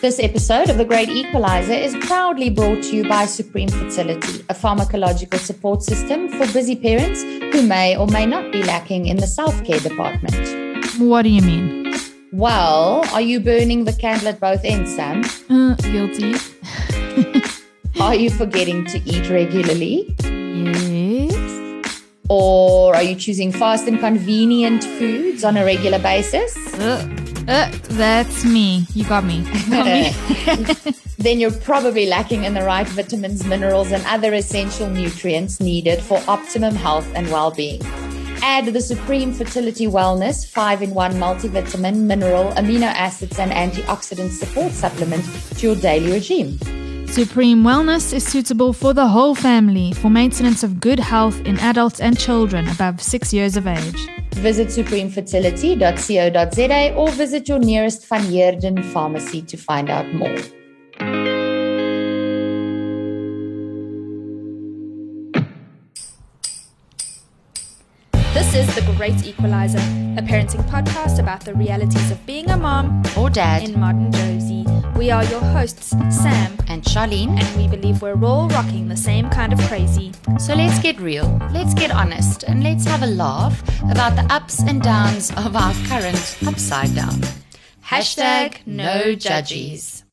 This episode of The Great Equalizer is proudly brought to you by Supreme Fertility, a pharmacological support system for busy parents who may or may not be lacking in the self care department. What do you mean? Well, are you burning the candle at both ends, Sam? Uh, guilty. Are you forgetting to eat regularly? Yes. Or are you choosing fast and convenient foods on a regular basis? Uh, uh, that's me. You got me. You got me. then you're probably lacking in the right vitamins, minerals, and other essential nutrients needed for optimum health and well being. Add the Supreme Fertility Wellness 5 in 1 multivitamin, mineral, amino acids, and antioxidant support supplement to your daily regime. Supreme Wellness is suitable for the whole family for maintenance of good health in adults and children above six years of age. Visit supremefertility.co.za or visit your nearest Van Heerden pharmacy to find out more. The Great Equalizer, a parenting podcast about the realities of being a mom Or dad. in modern Josie. We are your hosts, Sam, and Charlene. and we believe we're all rocking the same kind of crazy. So let's get real, let's get honest, and let's have a laugh about the ups and downs of our current upside down. Hashtag no judgies.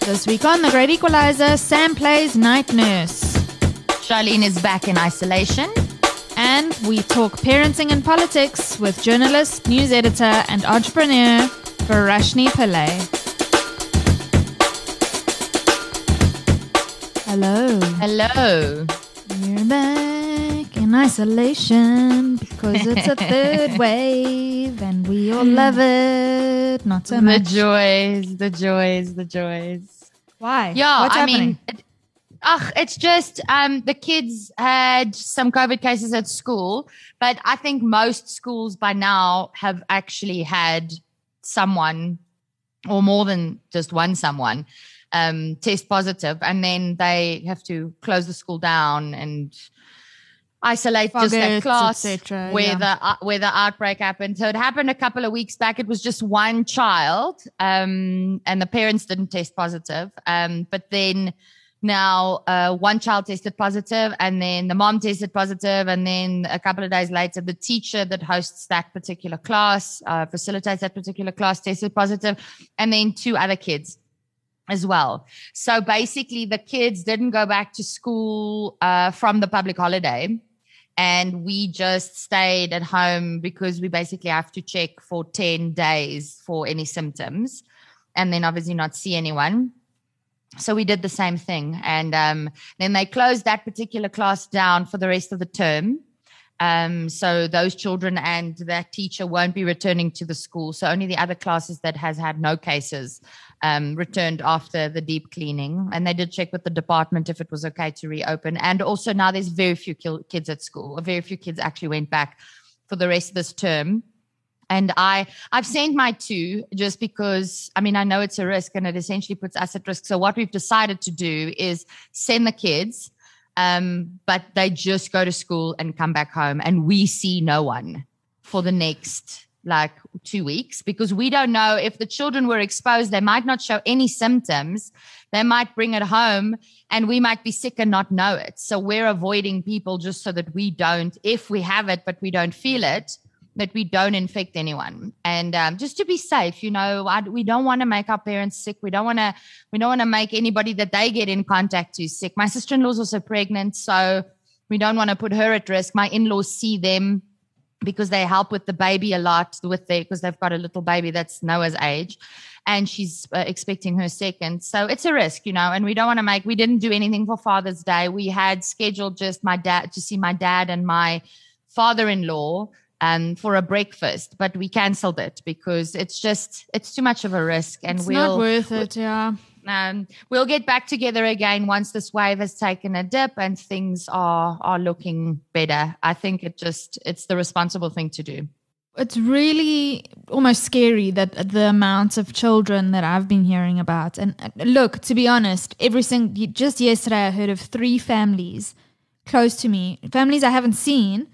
This week on The Great Equalizer, Sam plays night nurse. Charlene is back in isolation. And we talk parenting and politics with journalist, news editor, and entrepreneur Verashni Pillay. Hello. Hello. We're back in isolation because it's a third wave and we all love it. Not so the much. The joys, the joys, the joys. Why? Yeah, What's I happening? mean, it, ugh, it's just um, the kids had some COVID cases at school, but I think most schools by now have actually had someone or more than just one someone um, test positive, and then they have to close the school down and isolate Fog just that class cetera, where yeah. the uh, where the outbreak happened. So it happened a couple of weeks back. It was just one child, um, and the parents didn't test positive. Um, but then now uh, one child tested positive, and then the mom tested positive, and then a couple of days later, the teacher that hosts that particular class, uh, facilitates that particular class, tested positive, and then two other kids as well. So basically, the kids didn't go back to school uh, from the public holiday. And we just stayed at home because we basically have to check for 10 days for any symptoms and then obviously not see anyone. So we did the same thing. And um, then they closed that particular class down for the rest of the term. Um, so those children and that teacher won't be returning to the school. So only the other classes that has had no cases um, returned after the deep cleaning. And they did check with the department if it was okay to reopen. And also now there's very few kids at school. Very few kids actually went back for the rest of this term. And I, I've sent my two just because, I mean, I know it's a risk and it essentially puts us at risk. So what we've decided to do is send the kids, um, but they just go to school and come back home and we see no one for the next like two weeks because we don't know if the children were exposed, they might not show any symptoms. They might bring it home and we might be sick and not know it. So we're avoiding people just so that we don't, if we have it, but we don't feel it, that we don't infect anyone. And um, just to be safe you know I, we don't want to make our parents sick. We don't want to we don't want to make anybody that they get in contact to sick. My sister-in-law is also pregnant so we don't want to put her at risk. My in-laws see them because they help with the baby a lot with their because they've got a little baby that's noah's age and she's uh, expecting her second. So it's a risk you know and we don't want to make we didn't do anything for father's day. We had scheduled just my dad to see my dad and my father-in-law um, for a breakfast, but we cancelled it because it's just it's too much of a risk, and it's we'll not worth it, yeah. um, we'll get back together again once this wave has taken a dip and things are are looking better. I think it just it's the responsible thing to do. It's really almost scary that the amount of children that I've been hearing about. And look, to be honest, every single just yesterday I heard of three families close to me, families I haven't seen,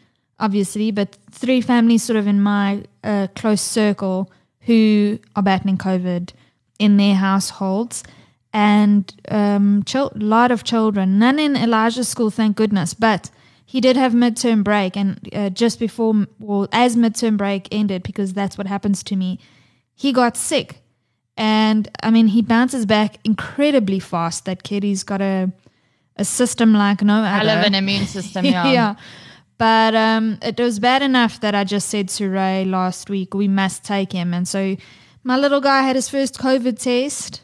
obviously, but three families sort of in my uh, close circle who are battling COVID in their households. And um, a lot of children, none in Elijah's school, thank goodness, but he did have midterm break. And uh, just before, well, as midterm break ended, because that's what happens to me, he got sick. And I mean, he bounces back incredibly fast. That kid, he's got a, a system like no I other. love an immune system. Yeah. yeah. But um, it was bad enough that I just said to Ray last week, we must take him. And so my little guy had his first COVID test.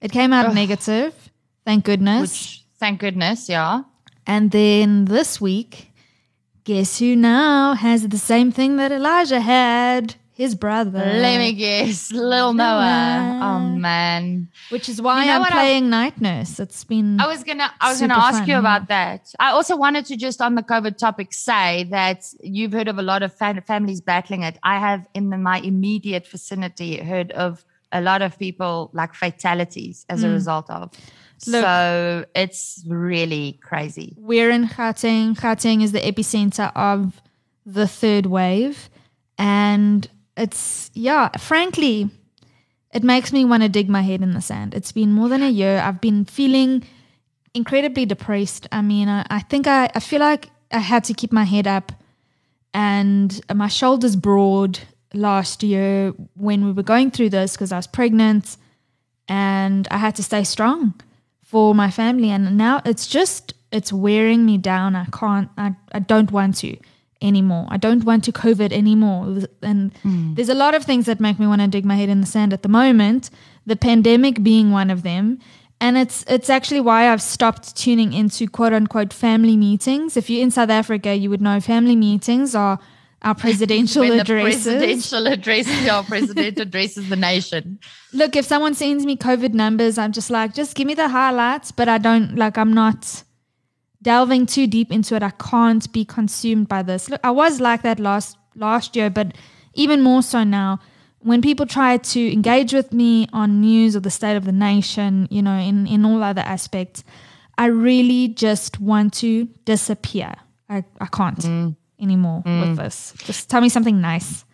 It came out Ugh. negative, thank goodness. Which, thank goodness, yeah. and then this week, guess who now has the same thing that Elijah had? His brother. Let me guess, little Noah. Oh man. Which is why You know I'm what I- playing night nurse. It's been. I was gonna I was gonna ask fun, you about that. I also wanted to just on the COVID topic say that you've heard of a lot of fam- families battling it. I have in the, my immediate vicinity heard of a lot of people like fatalities as a result of. Mm. Look. so it's really crazy. we're in Gauteng. Gauteng is the epicenter of the third wave. And it's, yeah, frankly, it makes me want to dig my head in the sand. It's been more than a year. I've been feeling incredibly depressed. I mean, I, I think I, I feel like I had to keep my head up and my shoulders broad last year when we were going through this because I was pregnant and I had to stay strong for my family. And now it's just, it's wearing me down. I can't, I, I don't want to anymore. I don't want to COVID anymore. And hmm. there's a lot of things that make me want to dig my head in the sand at the moment, the pandemic being one of them. And it's it's actually why I've stopped tuning into quote unquote family meetings. If you're in South Africa, you would know family meetings are our presidential when addresses. the presidential addresses our president addresses the nation. look, if someone sends me COVID numbers, I'm just like, just give me the highlights, but I don't like I'm not delving too deep into it. I can't be consumed by this. Look, I was like that last last year, but even more so now. When people try to engage with me on news or the state of the nation, you know, in, in all other aspects, I really just want to disappear. I, I can't anymore with this. Just tell me something nice.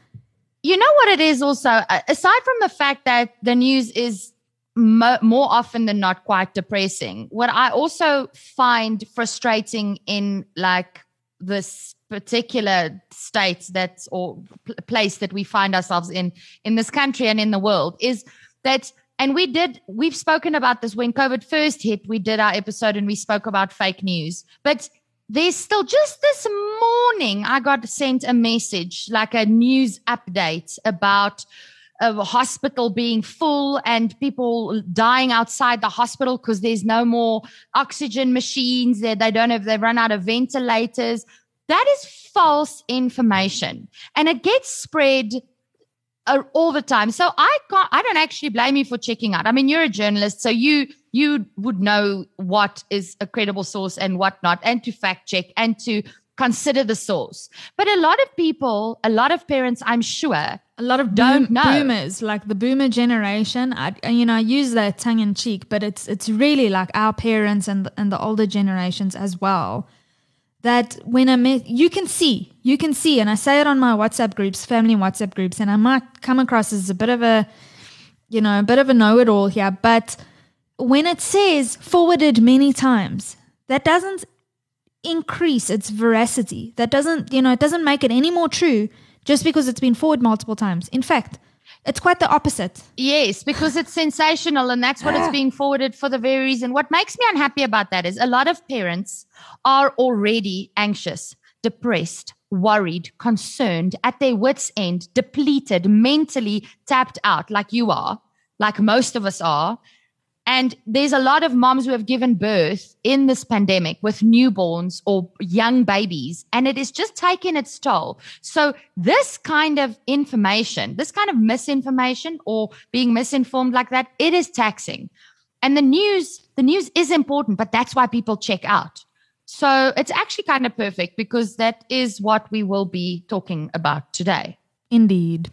You know what it is also, uh, aside from the fact that the news is mo- more often than not quite depressing, what I also find frustrating in like this particular state that's or pl- place that we find ourselves in in this country and in the world is that and we did we've spoken about this. When covid first hit we did our episode and we spoke about fake news. But there's still just this morning i got sent a message like a news update about a hospital being full and people dying outside the hospital because there's no more oxygen machines they, they don't have they've run out of ventilators that is false information and it gets spread uh, all the time. So I can't, I don't actually blame you for checking out. I mean, you're a journalist, so you, you would know what is a credible source and what not, and to fact check and to consider the source. But a lot of people, a lot of parents, I'm sure, a lot of Don't boom, know. boomers, like the boomer generation. I, you know, I use that tongue in cheek, but it's it's really like our parents and the, and the older generations as well. That when I met, you can see, you can see, and I say it on my WhatsApp groups, family WhatsApp groups, and I might come across as a bit of a, you know, a bit of a know-it-all here, but when it says forwarded many times, that doesn't increase its veracity. That doesn't, you know, it doesn't make it any more true just because it's been forwarded multiple times. In fact, it's quite the opposite. Yes, because it's sensational and that's what it's being forwarded for the very reason. What makes me unhappy about that is a lot of parents are already anxious, depressed, worried, concerned, at their wits' end, depleted, mentally tapped out, like you are, like most of us are. And there's a lot of moms who have given birth in this pandemic with newborns or young babies, and it is just taking its toll. So, this kind of information, this kind of misinformation or being misinformed like that, it is taxing. And the news, the news is important, but that's why people check out. So, it's actually kind of perfect because that is what we will be talking about today. Indeed.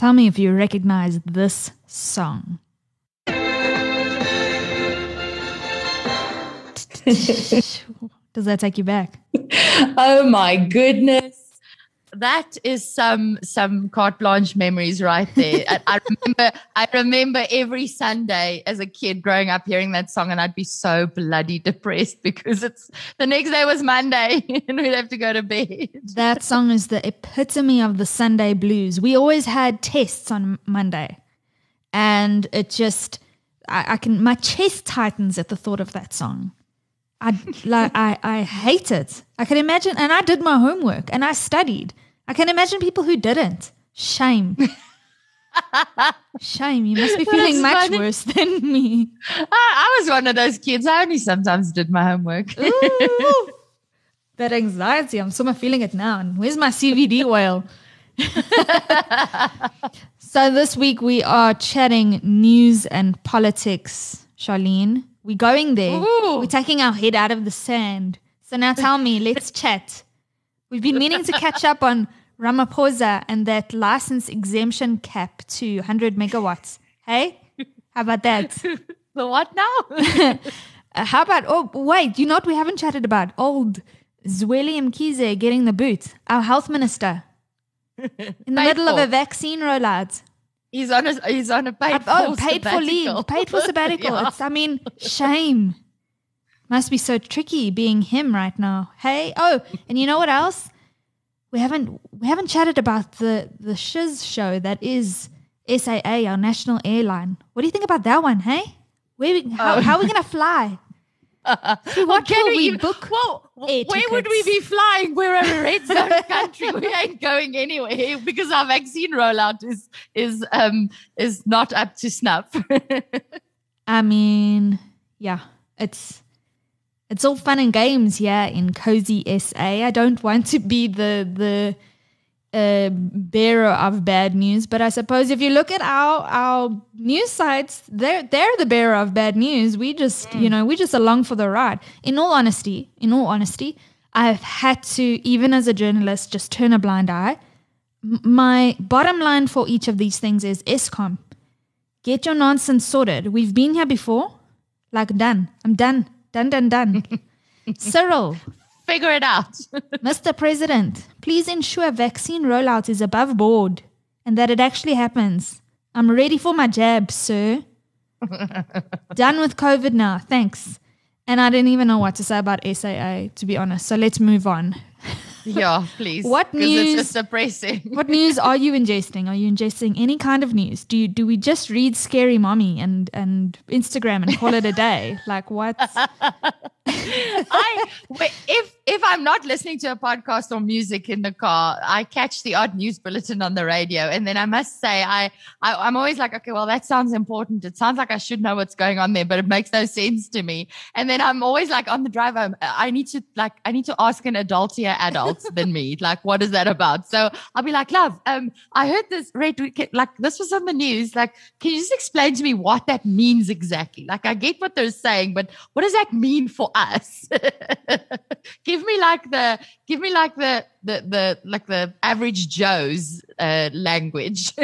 tell me if you recognize this song. Does that take you back? Oh my goodness. That is some some carte blanche memories right there. I, remember I remember every Sunday as a kid growing up hearing that song and I'd be so bloody depressed because it's the next day was Monday and we'd have to go to bed. That song is the epitome of the Sunday blues. We always had tests on Monday, and it just, I, I can, my chest tightens at the thought of that song. I like, I, I hate it. I can imagine, and I did my homework and I studied. I can imagine people who didn't. Shame. Shame. You must be feeling much funny. worse than me. I, I was one of those kids. I only sometimes did my homework. Ooh. that anxiety. I'm so feeling it now. And where's my CBD oil? so this week we are chatting news and politics, Charlene. We're going there. Ooh. We're taking our head out of the sand. So now tell me, let's chat. We've been meaning to catch up on Ramaphosa and that license exemption cap to 100 megawatts. Hey, how about that? the what now? Uh, how about, oh, wait, you know what we haven't chatted about? Old Zweli Mkhize getting the boot, our health minister, in the middle of a vaccine rollout. He's on a he's on a paid oh, paid for leave, sabbatical. paid for sabbatical. Yeah. It's, I mean, shame. Must be so tricky being him right now. Hey, oh, and you know what else? We haven't we haven't chatted about the the shiz show that is SAA, our national airline. What do you think about that one? Hey, where we, how, Oh. how are we gonna fly? Through what Can will we even- book? Well, where would we be flying? We're a red zone country. We ain't going anywhere because our vaccine rollout is is um is not up to snuff. I mean, yeah, it's it's all fun and games here in cozy SA. I don't want to be the the uh, bearer of bad news, but I suppose if you look at our our news sites, they're they're the bearer of bad news. We just you know we just along for the ride. In all honesty, in all honesty, I've had to even as a journalist just turn a blind eye. My bottom line for each of these things is Eskom get your nonsense sorted. We've been here before. Like, done. I'm done. Done, done, done. Cyril, Figure it out. Mr. President, please ensure vaccine rollout is above board and that it actually happens. I'm ready for my jab, sir. done with COVID now. Thanks. And I didn't even know what to say about SAA, to be honest. So let's move on. yeah, please. What news- It's just depressing. What news are you ingesting? Are you ingesting any kind of news? Do you, do we just read scary mommy and and Instagram and call it a day? Like what? I if if I'm not listening to a podcast or music in the car, I catch the odd news bulletin on the radio, and then I must say I, I I'm always like, okay, well that sounds important. It sounds like I should know what's going on there, but it makes no sense to me. And then I'm always like on the drive home, I need to like I need to ask an adultier adult than me, like what is that about? So I'll be like, love, um, I heard this red like this was on the news. Like, can you just explain to me what that means exactly? Like, I get what they're saying, but what does that mean for us? give me like the give me like the the the like the average Joe's uh, language.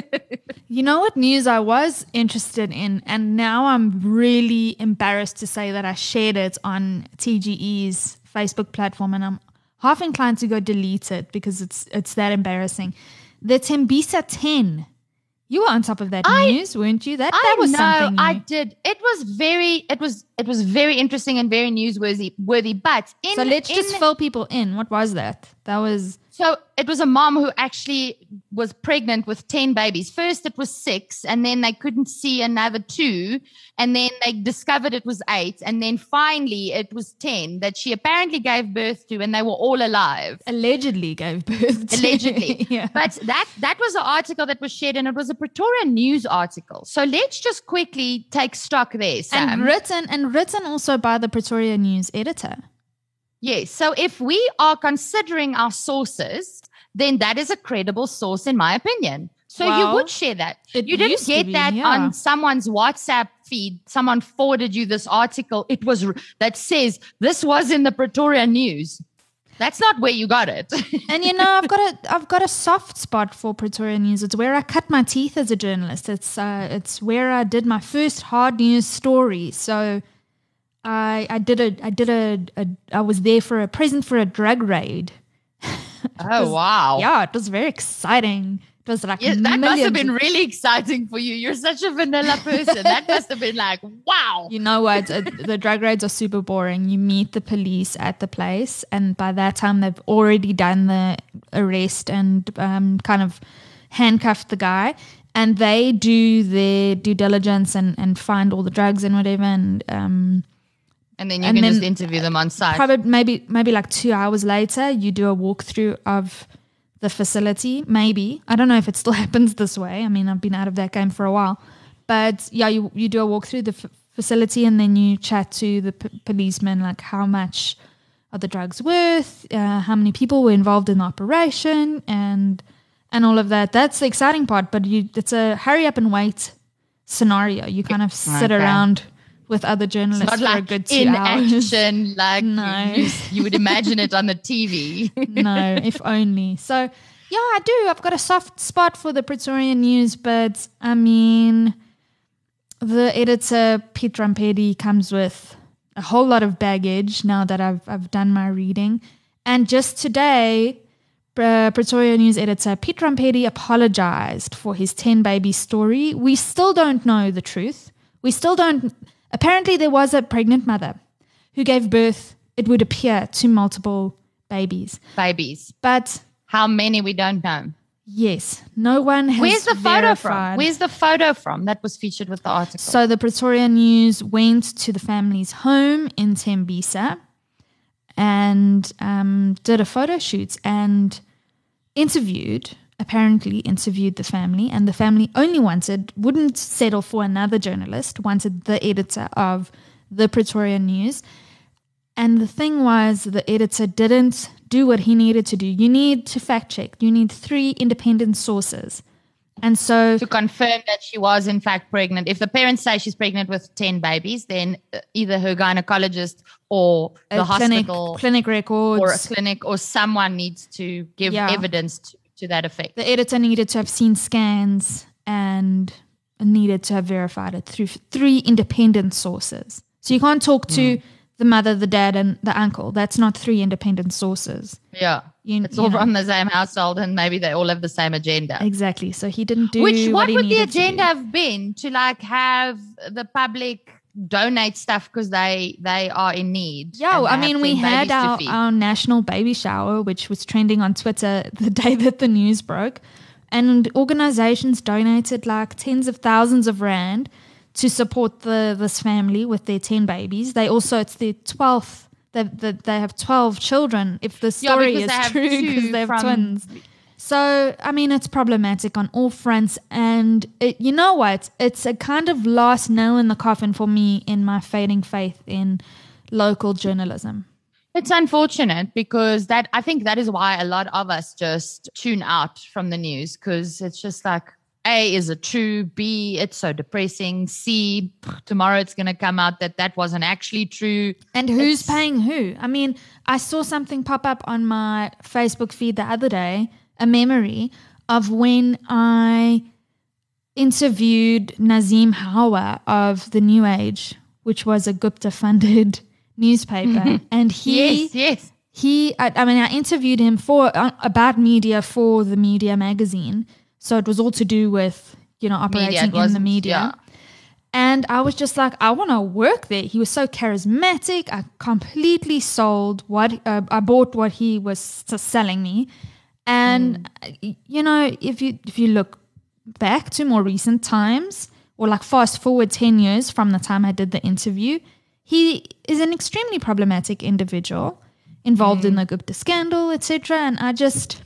You know what news I was interested in, and now I'm really embarrassed to say that I shared it on TGE's Facebook platform, and I'm half inclined to go delete it because it's it's that embarrassing. The Tembisa 10. You were on top of that I- news, weren't you? That that I was know, something. I new. did. It was very it was it was very interesting and very newsworthy worthy. But in so let's in, just fill people in. What was that? That was So it was a mom who actually was pregnant with 10 babies. First, it was six, and then they couldn't see another two. And then they discovered it was eight. And then finally, it was 10 that she apparently gave birth to, and they were all alive. Allegedly gave birth. To. Allegedly. yeah. But that, that was an article that was shared, and it was a Pretoria News article. So let's just quickly take stock there, Sam. and written and written also by the Pretoria News editor. Yes. So if we are considering our sources, then that is a credible source, in my opinion. So you would share that. You didn't get be, that yeah. on someone's WhatsApp feed. Someone forwarded you this article. It was that says this was in the Pretoria News. That's not where you got it. And you know, I've got a I've got a soft spot for Pretoria News. It's where I cut my teeth as a journalist. It's uh, it's where I did my first hard news story. So I I did a I did a, a I was there for a present for a drug raid. oh wow. Yeah, it was very exciting. It was like Yeah, that must have been really exciting for you. You're such a vanilla person. that must have been like, wow. You know what? The drug raids are super boring. You meet the police at the place, and by that time, they've already done the arrest and um, kind of handcuffed the guy. And they do their due diligence and, and find all the drugs and whatever. And um, And then you And can just interview them on site. probably maybe maybe like two hours later, you do a walkthrough of the facility. Maybe I don't know if it still happens this way. I mean, I've been out of that game for a while, but yeah, you you do a walkthrough the f- facility and then you chat to the p- policeman like how much are the drugs worth, uh, how many people were involved in the operation, and and all of that. That's the exciting part. But you, it's a hurry up and wait scenario. You kind of sit Okay. around with other journalists not for a like good two in hours. action, like No. you, you would imagine it on the TV. no, if only. So, yeah, I do. I've got a soft spot for the Praetorian News, but I mean, the editor, Piet Rampedi, comes with a whole lot of baggage now that I've, I've done my reading. And just today, uh, Pretoria News editor Piet Rampedi apologized for his 10 baby story. We still don't know the truth. We still don't. Apparently, there was a pregnant mother who gave birth, it would appear, to multiple babies. Babies. But How many we don't know. yes, no one has. Where's the photo from? Where's the photo from that was featured with the article? So the Pretoria News went to the family's home in Tembisa and um, did a photo shoot and interviewed, apparently interviewed the family. And the family only wanted, wouldn't settle for another journalist, wanted the editor of the Pretoria News. And the thing was, the editor didn't do what he needed to do. You need to fact check, you need three independent sources. And so to confirm that she was in fact pregnant. If the parents say she's pregnant with 10 babies, then uh, either her gynecologist or the clinic, hospital clinic records, or a clinic or someone needs to give Yeah. evidence to, that effect. the editor needed to have seen scans and needed to have verified it through three independent sources. So you can't talk to hmm. the mother, the dad, and the uncle. That's not three independent sources. yeah. You, It's you all know. from the same household and maybe they all have the same agenda. Exactly. So he didn't do Which what, what would the needed to do. agenda have been to like have the public donate stuff because they they are in need? Yeah, I mean, we had our, our national baby shower, which was trending on Twitter the day that the news broke. And organizations donated like tens of thousands of rand to support the this family with their 10 babies. They also, it's their 12th, they, they, they have 12 children, if the story because is true, because they have twins. So, I mean, it's problematic on all fronts. And it, you know what? It's a kind of last nail in the coffin for me in my fading faith in local journalism. It's unfortunate because that I think that is why a lot of us just tune out from the news because it's just like A is it true? B it's so depressing. C tomorrow it's going to come out that that wasn't actually true. And who's It's- paying who? I mean, I saw something pop up on my Facebook feed the other day, a memory of when I interviewed Nazeem Howa of The New Age, which was a Gupta funded newspaper. and he yes, yes. he I, I mean i interviewed him for uh, about media for the media magazine so it was all to do with you know operating Media, in the media yeah. and i was just like i want to work there he was so charismatic i completely sold what uh, i bought what he was selling me And uh, you know, if you if you look back to more recent times, or like fast forward ten years from the time I did the interview, he is an extremely problematic individual involved in the Gupta scandal, etc. And I just,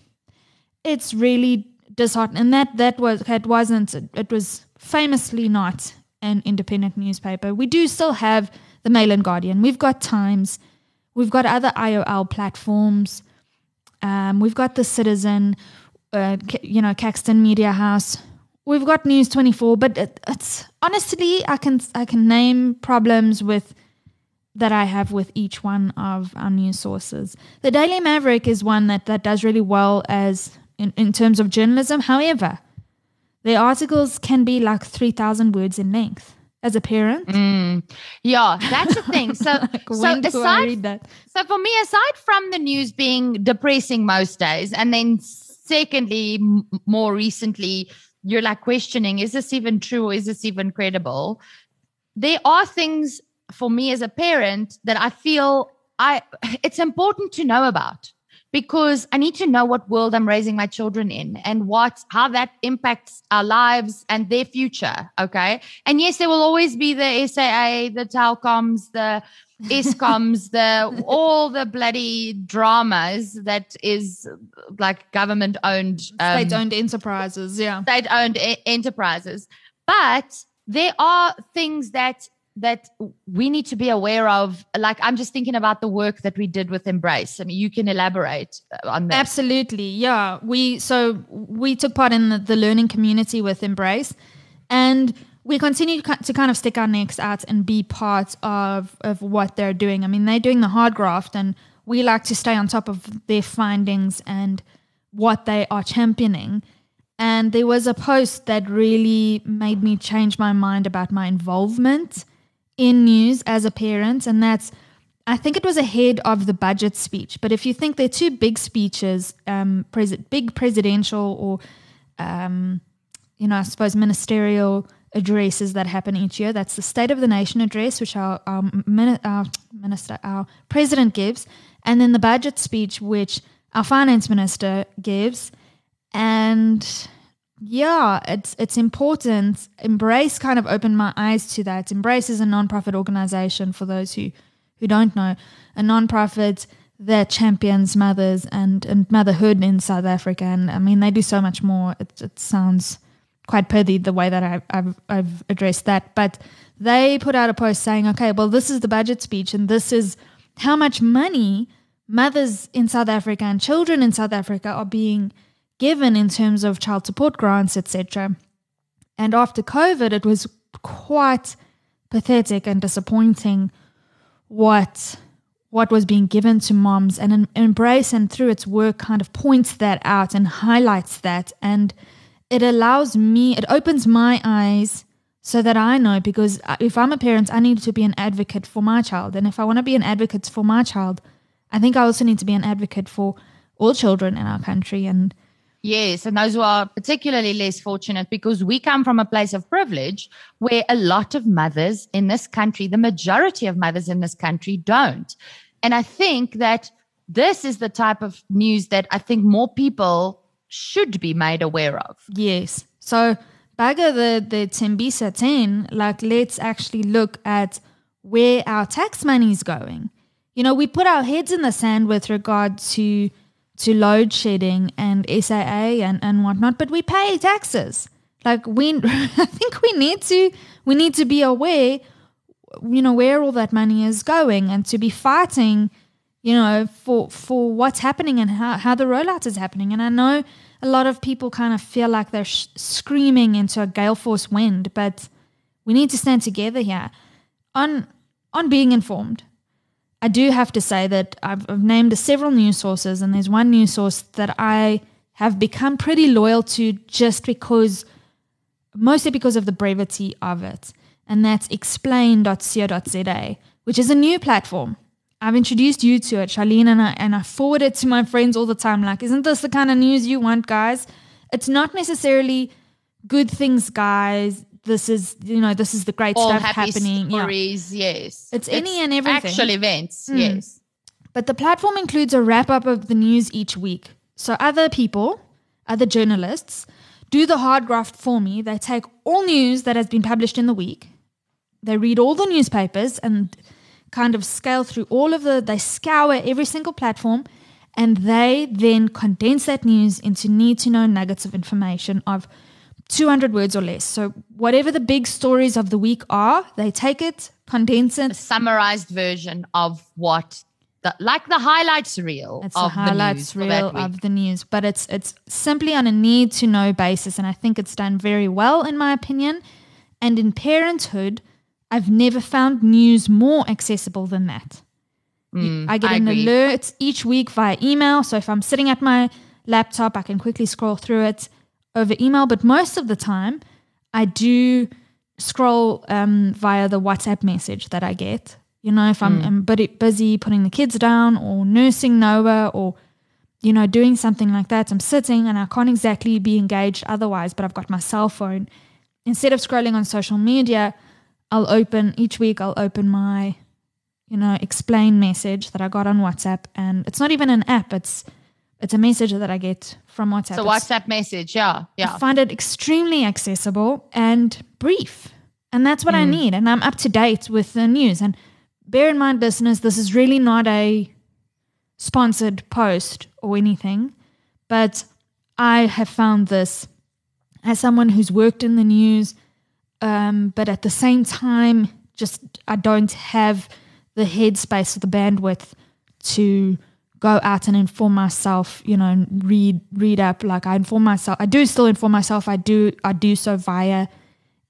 it's really disheartening. And that that was it wasn't it was famously not an independent newspaper. We do still have the Mail and Guardian. We've got Times. We've got other IOL platforms. Um, we've got the Citizen. Uh, you know, Caxton Media House. We've got News Twenty Four. But it, it's honestly, I can I can name problems with that I have with each one of our news sources. The Daily Maverick is one that, that does really well as in, in terms of journalism. However, their articles can be like 3,000 words in length. As a parent, mm. Yeah, that's the thing. So, like, so when do I aside? So for me, aside from the news being depressing most days, and then secondly, m- more recently, you're like questioning: is this even true? Is this even credible? There are things for me as a parent that I feel I it's important to know about because I need to know what world I'm raising my children in and what how that impacts our lives and their future. Okay. And yes, there will always be the SAA, the telecoms, the Eskoms, the all the bloody dramas that is like government owned um, State owned enterprises, yeah. state owned e- enterprises. But there are things that that we need to be aware of. Like I'm just thinking about the work that we did with Embrace. I mean, you can elaborate uh, on that. Absolutely, yeah. We so we took part in the, the learning community with Embrace, and we continue to to kind of stick our necks out and be part of of what they're doing. I mean, they're doing the hard graft, and we like to stay on top of their findings and what they are championing. And there was a post that really made me change my mind about my involvement in news as a parent, and that's I think it was ahead of the budget speech. But if you think they're two big speeches, um, pres- big presidential or, um, you know, I suppose ministerial addresses that happen each year. That's the State of the Nation address, which our, our, mini- our minister, our president gives, and then the budget speech, which our finance minister gives. And yeah, it's it's important. Embrace kind of opened my eyes to that. Embrace is a nonprofit organization for those who who don't know, a nonprofit that champions mothers and, and motherhood in South Africa. And I mean, they do so much more. It, it sounds quite pithy the way that I've, I've, I've addressed that. But they put out a post saying, okay, well, this is the budget speech, and this is how much money mothers in South Africa and children in South Africa are being given in terms of child support grants, etc. And after COVID, it was quite pathetic and disappointing what what was being given to moms and em- embrace and through its work kind of points that out and highlights that. And it allows me it opens my eyes so that I know because uh, if I'm a parent I need to be an advocate for my child. And if I want to be an advocate for my child I think I also need to be an advocate for all children in our country. And Yes, and those who are particularly less fortunate because we come from a place of privilege where a lot of mothers in this country, the majority of mothers in this country, don't. And I think that this is the type of news that I think more people should be made aware of. Yes. So Baga the the Tembisa 10, like let's actually look at where our tax money is going. You know, we put our heads in the sand with regard to to load shedding and SAA and, and whatnot, but we pay taxes. Like we I think we need to we need to be aware, you know, where all that money is going and to be fighting you know, for for what's happening and how, how the rollout is happening. And I know a lot of people kind of feel like they're sh- screaming into a gale force wind, but we need to stand together here on on being informed. I do have to say that I've, I've named several news sources, and there's one news source that I have become pretty loyal to just because, mostly because of the brevity of it, and that's explain.co.za, which is a new platform. I've introduced you to it, Charlene, and I, and I forward it to my friends all the time. Like, isn't this the kind of news you want, guys? It's not necessarily good things, guys. This is, you know, this is the great All stuff happening. Yeah. yes. It's any and everything. Actual events, hmm. yes. But the platform includes a wrap up of the news each week. So other people, other journalists, do the hard graft for me. They take all news that has been published in the week, they read all the newspapers and kind of scale through all of the, they scour every single platform, and they then condense that news into need to know nuggets of information of 200 words or less. So, whatever the big stories of the week are, they take it, condense it. A summarized version of what, the, like the highlights reel It's of the highlights the reel of the news, but it's it's simply on a need to know basis, and I think it's done very well in my opinion. And in parenthood, I've never found news more accessible than that. You- I get Mm, I an agree. alert each week via email. So if I'm sitting at my laptop, I can quickly scroll through it over email. But most of the time, I do scroll um, via the WhatsApp message that I get. You know, if I'm, I'm bu- busy putting the kids down or nursing Noah or, you know, doing something like that, I'm sitting and I can't exactly be engaged otherwise, but I've got my cell phone. Instead of scrolling on social media, I'll open each week, I'll open my, you know, explain message that I got on WhatsApp. And it's not even an app, it's it's a message that I get from WhatsApp. So WhatsApp message, yeah, yeah. I find it extremely accessible and brief. And that's what I Hmm. need. And I'm up to date with the news. And bear in mind, listeners, this is really not a sponsored post or anything. But I have found this as someone who's worked in the news, um, but at the same time, just I don't have the headspace or the bandwidth to go out and inform myself, you know, and read read up. Like I inform myself. I do still inform myself. I do I do so via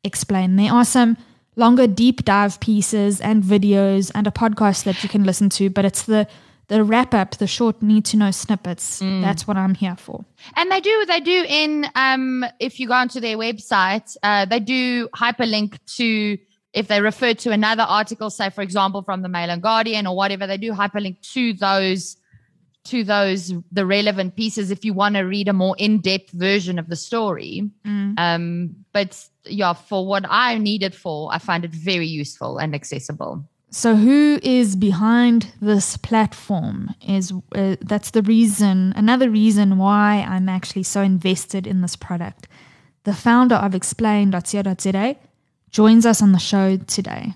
explain. There are some longer deep dive pieces and videos and a podcast that you can listen to, but it's the the wrap up, the short need to know snippets. That's what I'm here for. And they do, they do in, um, if you go onto their website, uh, they do hyperlink to, if they refer to another article, say, for example, from the Mail and Guardian or whatever, they do hyperlink to those, to those, the relevant pieces if you want to read a more in-depth version of the story. Um, but yeah, for what I need it for, I find it very useful and accessible. So, who is behind this platform? Is uh, that's the reason, another reason why I'm actually so invested in this product. The founder of Explain.co.za joins us on the show today.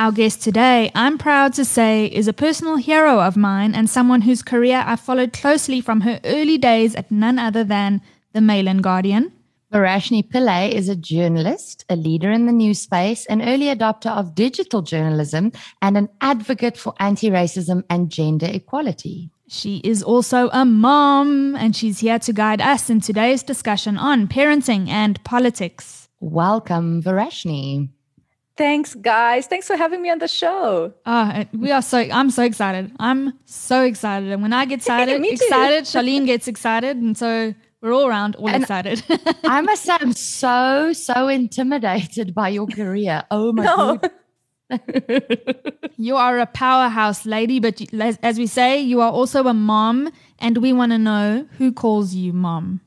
Our guest today, I'm proud to say, is a personal hero of mine and someone whose career I followed closely from her early days at none other than the Mail and Guardian. Verashni Pillay is a journalist, a leader in the news space, an early adopter of digital journalism, and an advocate for anti racism and gender equality. She is also a mom, and she's here to guide us in today's discussion on parenting and politics. Welcome, Verashni. Thanks, guys. Thanks for having me on the show. Ah, we are so I'm so excited. I'm so excited, and when I get excited, excited, Charlene gets excited, and so we're all around all And- excited. I must say, I'm so, so intimidated by your career. Oh my No. God. you are a powerhouse lady, but as we say, you are also a mom, and we want to know who calls you mom.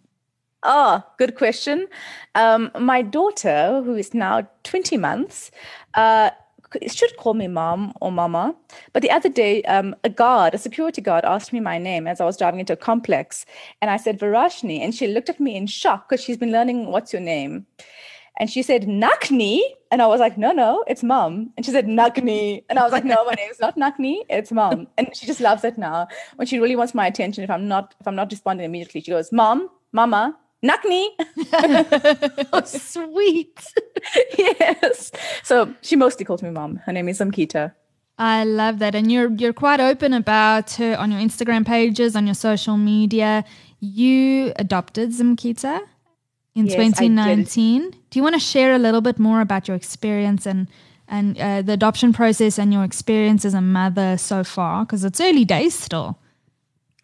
Oh, good question. Um, my daughter, who is now 20 months, uh, should call me mom or mama. But the other day, um, a guard, a security guard, asked me my name as I was driving into a complex. And I said, Verashni. And she looked at me in shock because she's been learning, What's your name? And she said, Nakni. And I was like, No, no, it's mom. And she said, Nakni. And I was like, No, my name is not Nakni, it's mom. And she just loves it now. When she really wants my attention, if I'm not, if I'm not responding immediately, she goes, Mom, Mama, Nakni. Oh, sweet. yes. So she mostly calls me mom. Her name is Samkita. I love that, and you're you're quite open about her on your Instagram pages, on your social media. You adopted Zimkita in Yes, I did. 2019. Do you want to share a little bit more about your experience and and uh, the adoption process and your experience as a mother so far? Because it's early days still.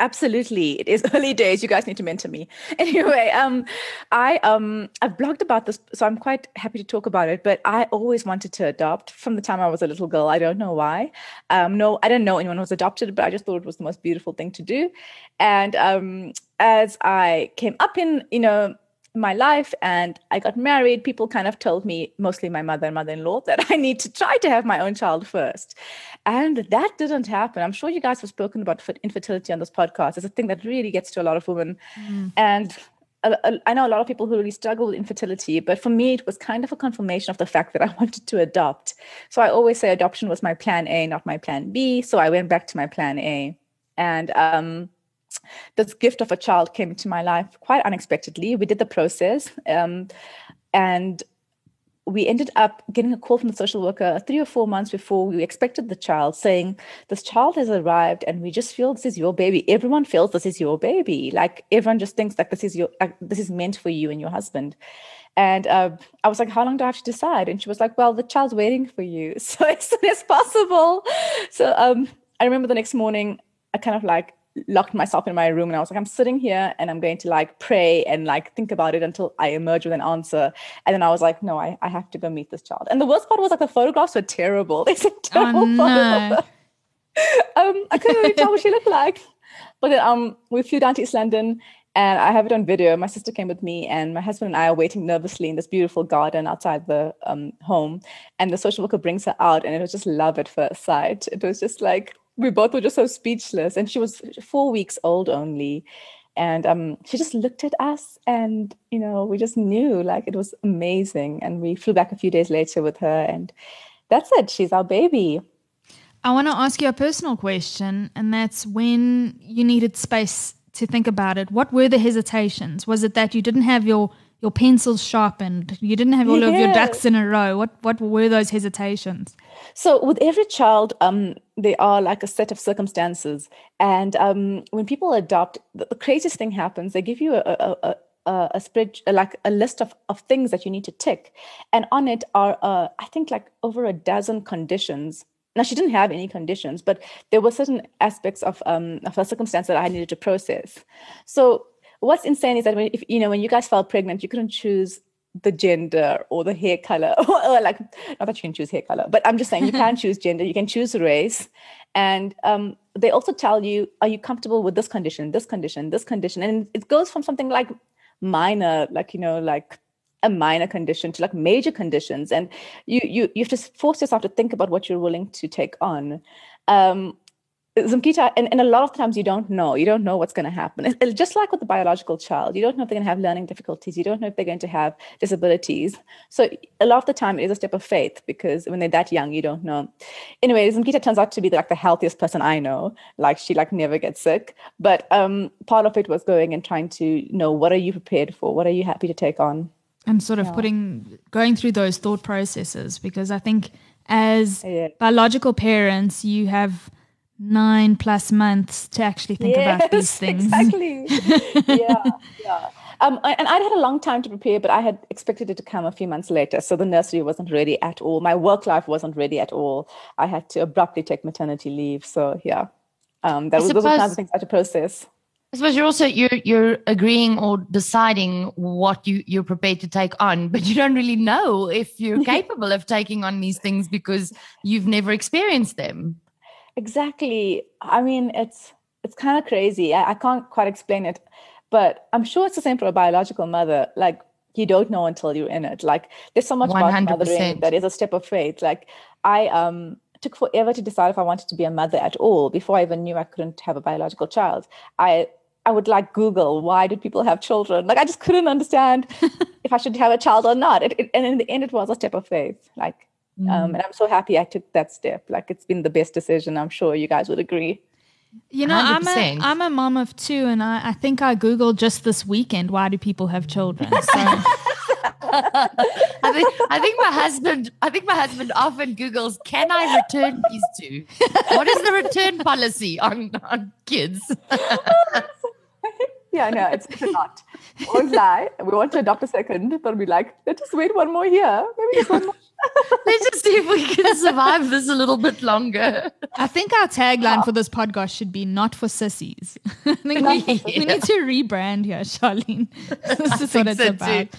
Absolutely. It is early days. You guys need to mentor me. Anyway, um, I um I've blogged about this, so I'm quite happy to talk about it. But I always wanted to adopt from the time I was a little girl. I don't know why. Um, no, I didn't know anyone was adopted, but I just thought it was the most beautiful thing to do. And um, as I came up in, you know, my life and I got married, people kind of told me, mostly my mother and mother in law, that I need to try to have my own child first. And that didn't happen. I'm sure you guys have spoken about infertility on this podcast. It's a thing that really gets to a lot of women. Mm. And I know a lot of people who really struggle with infertility, but for me, it was kind of a confirmation of the fact that I wanted to adopt. So I always say adoption was my plan A, not my plan B. So I went back to my plan A. And um, this gift of a child came into my life quite unexpectedly. We did the process, um, and we ended up getting a call from the social worker three or four months before we expected the child saying this child has arrived and we just feel this is your baby. Everyone feels this is your baby. Like everyone just thinks that this is your uh, this is meant for you and your husband. And uh, i was like how long do i have to decide? And she was like well the child's waiting for you. So as soon as possible. So um, i remember the next morning i kind of like locked myself in my room and I was like, I'm sitting here and I'm going to like pray and like think about it until I emerge with an answer. And then I was like, no, I, I have to go meet this child. And the worst part was like the photographs were terrible. They said terrible oh, no. um, I couldn't really tell what she looked like. But then um, we flew down to East London and I have it on video. My sister came with me, and my husband and I are waiting nervously in this beautiful garden outside the um, home. And the social worker brings her out, and it was just love at first sight. It was just like we both were just so speechless. And she was four weeks old only. And um, she just looked at us and, you know, we just knew like it was amazing. And we flew back a few days later with her. And that's it. She's our baby. I want to ask you a personal question. And that's when you needed space to think about it, what were the hesitations? Was it that you didn't have your your pencils sharpened. You didn't have all yeah. of your ducks in a row. What what were those hesitations? So with every child, um, there are like a set of circumstances, and um, when people adopt, the, the, craziest thing happens. They give you a, a, a a, a spread like a list of, of things that you need to tick and on it are uh, i think like over a dozen conditions now she didn't have any conditions but there were certain aspects of um of her circumstance that i needed to process so what's insane is that when if you know when you guys fell pregnant, you couldn't choose the gender or the hair color or like not that you can choose hair color but i'm just saying you can choose gender you can choose race. And um, they also tell you are you comfortable with this condition this condition this condition? And it goes from something like minor like you know like a minor condition to like major conditions. And you you you have to force yourself to think about what you're willing to take on. Um, Zimkita, and, and a lot of times you don't know. You don't know what's going to happen. It's, it's just like with the biological child. You don't know if they're going to have learning difficulties. You don't know if they're going to have disabilities. So a lot of the time it is a step of faith because when they're that young, you don't know. Anyway, Zimkita turns out to be like the healthiest person I know. Like she like never gets sick. But um, part of it was going and trying to know what are you prepared for? What are you happy to take on? And sort of yeah. putting, going through those thought processes because I think as yeah. biological parents, you have – nine plus months to actually think yes, about these things. Exactly. yeah, yeah. Um, and I'd had a long time to prepare, but I had expected it to come a few months later. So the nursery wasn't ready at all. My work life wasn't ready at all. I had to abruptly take maternity leave. So yeah, um, that was those were kinds of things I had to process. I suppose you're also you're you're agreeing or deciding what you you're prepared to take on, but you don't really know if you're capable of taking on these things because you've never experienced them. Exactly. I mean, it's it's kind of crazy. I, I can't quite explain it, but I'm sure it's the same for a biological mother. Like you don't know until you're in it. Like there's so much 100%. about mothering that is a step of faith. Like I um took forever to decide if I wanted to be a mother at all before I even knew I couldn't have a biological child. I I would like Google why did people have children? Like I just couldn't understand if I should have a child or not. It, it, and in the end, it was a step of faith. Like Mm. Um, and I'm so happy I took that step. Like it's been the best decision. I'm sure you guys would agree. You know, i am a I'm a mom of two, and I, I think I googled just this weekend why do people have children. So. I think I think my husband I think my husband often Googles, can I return these two? What is the return policy on, on kids? yeah, no, it's, it's not. Won't lie. We want to adopt a second, but we like, let's just wait one more year. Maybe just one more Let's just see if we can survive this a little bit longer. I think our tagline for this podcast should be "Not for sissies." I think we, yeah. we need to rebrand here, Charlene. this is what it's so about. Too.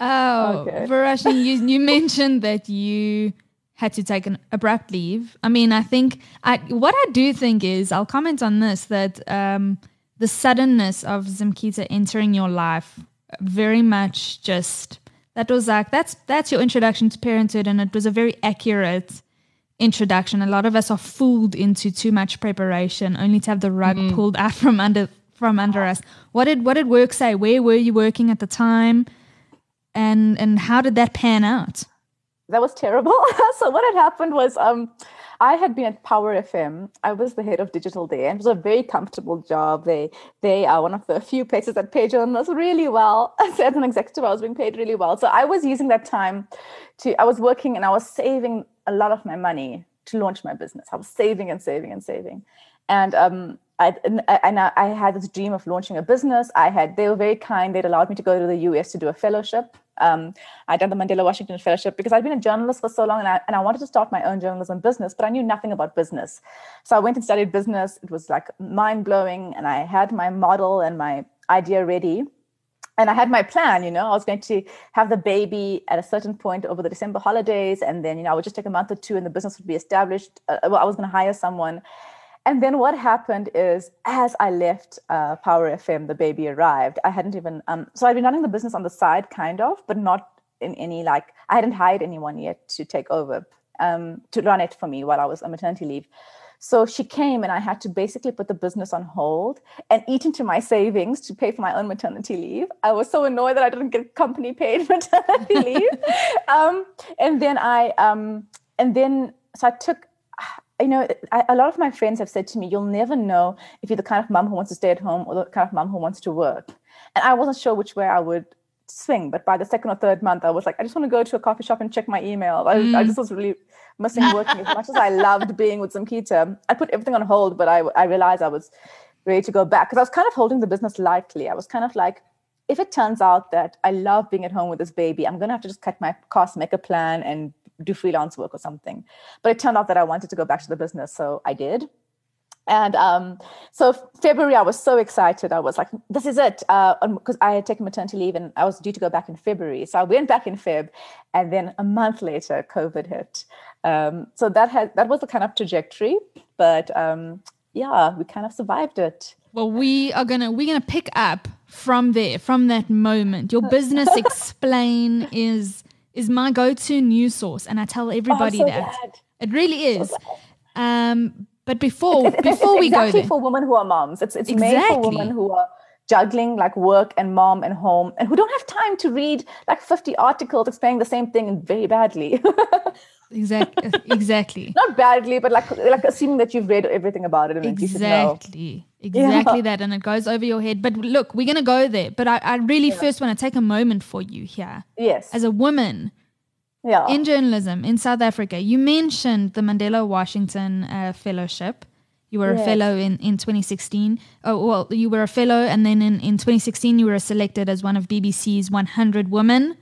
Oh, okay. Verashni, you, you mentioned that you had to take an abrupt leave. I mean, I think I what I do think is I'll comment on this that um, the suddenness of Zimkita entering your life very much just that was like that's that's your introduction to parenthood and it was a very accurate introduction. A lot of us are fooled into too much preparation only to have the rug Mm-hmm. pulled out from under from under us. What did what did work say? Where were you working at the time? And and how did that pan out? that was terrible. so what had happened was um I had been at Power FM. I was the head of digital there, and it was a very comfortable job. They they are one of the few places that pay journalists really well. As an executive, I was being paid really well. So I was using that time to I was working and I was saving a lot of my money to launch my business. I was saving and saving and saving, and um. I- and I I had this dream of launching a business. I had they were very kind. They'd allowed me to go to the US to do a fellowship. Um, I'd done the Mandela Washington Fellowship because I'd been a journalist for so long and I, and I wanted to start my own journalism business, but I knew nothing about business. So I went and studied business. It was like mind blowing. And I had my model and my idea ready. And I had my plan, you know, I was going to have the baby at a certain point over the December holidays. And then, you know, I would just take a month or two and the business would be established. Uh, well, I was going to hire someone. And then what happened is, as I left uh, Power FM, the baby arrived. I hadn't even, um, so I'd been running the business on the side, kind of, but not in any like, I hadn't hired anyone yet to take over, um, to run it for me while I was on maternity leave. So she came and I had to basically put the business on hold and eat into my savings to pay for my own maternity leave. I was so annoyed that I didn't get company paid maternity leave. Um, and then I, um, and then, so I took, you know, I, a lot of my friends have said to me, you'll never know if you're the kind of mom who wants to stay at home or the kind of mom who wants to work. And I wasn't sure which way I would swing. But by the second or third month, I was like, I just want to go to a coffee shop and check my email. I, I mm. just was really missing working as much as I loved being with Zimkita. I put everything on hold, but I, I realized I was ready to go back because I was kind of holding the business lightly. I was kind of like, if it turns out that I love being at home with this baby, I'm going to have to just cut my costs, make a plan, and do freelance work or something. But it turned out that I wanted to go back to the business. So I did. And um, so February, I was so excited. I was like, "This is it," because I had taken maternity leave and I was due to go back in February. So I went back in Feb, and then a month later, COVID hit. Um, so that had that was the kind of trajectory. But um, yeah, we kind of survived it. Well, we are gonna we're gonna pick up from there, from that moment. Your business explain is is my go-to news source, and I tell everybody so that it really is. Um, but before It's- it's- before it's we exactly go there, for women who are moms. It's it's made for women who are juggling like work and mom and home and who don't have time to read like 50 articles explaining the same thing very badly. exactly, exactly. Not badly, but like like assuming that you've read everything about it and that you should know. Exactly. Exactly that. And it goes over your head. But look, we're going to go there. But I, I really first want to take a moment for you here. Yes. As a woman yeah. in journalism in South Africa, you mentioned the Mandela Washington uh, Fellowship. You were a fellow in, in 2016. Oh, well, you were a fellow. And then in, in 2016, you were selected as one of BBC's 100 women.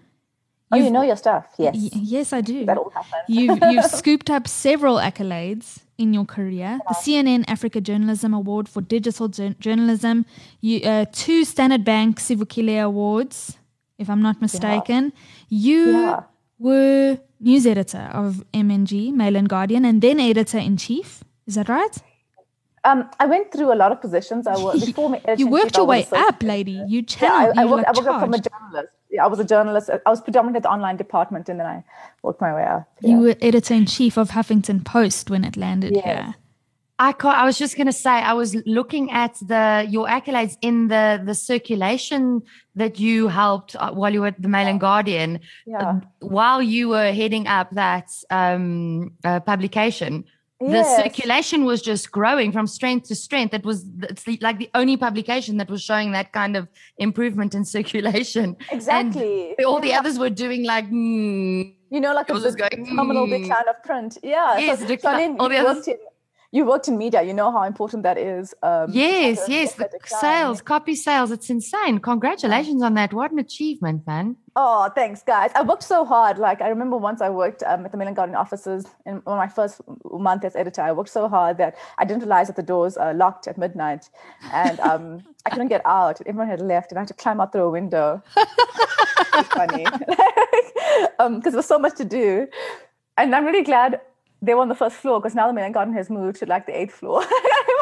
oh, you know your stuff. Yes. Y- yes, I do. That all happened. You've, you've scooped up several accolades in your career the CNN Africa Journalism Award for Digital jour- Journalism, you, uh, two Standard Bank Sikuvile Awards, if I'm not mistaken. You Yeah. were news editor of MNG, Mail and Guardian, and then editor in chief. Is that right? Um, I went through a lot of positions. I worked before me. You worked your way up, lady. You Yeah, I. I worked, I like worked up from a journalist. Yeah, I was a journalist. I was predominantly at the online department, and then I worked my way up. You were editor in chief of Huffington Post when it landed Yes. here. I can't, I was just going to say I was looking at the your accolades in the the circulation that you helped uh, while you were at the Mail and Guardian Yeah. while you were heading up that um, uh, publication. The Yes. circulation was just growing from strength to strength. It was it's the, like the only publication that was showing that kind of improvement in circulation. Exactly. And all the Yeah. others were doing like, mm, You know, like It a was big going, terminal mm. decline of print. Yeah. Yes, so, decline- so all the others- in you worked in media. You know how important that is. Um, yes, yes, the sales, copy sales. It's insane. Congratulations on that. What an achievement, man. Oh, thanks, guys. I worked so hard. Like I remember once I worked um, at the Mail and Guardian offices in one my first month as editor. I worked so hard that I didn't realize that the doors are locked at midnight, and um, I couldn't get out. Everyone had left, and I had to climb out through a window. funny, because um, there was so much to do, and I'm really glad they were on the first floor because now the Mail and Guardian has moved to like the eighth floor.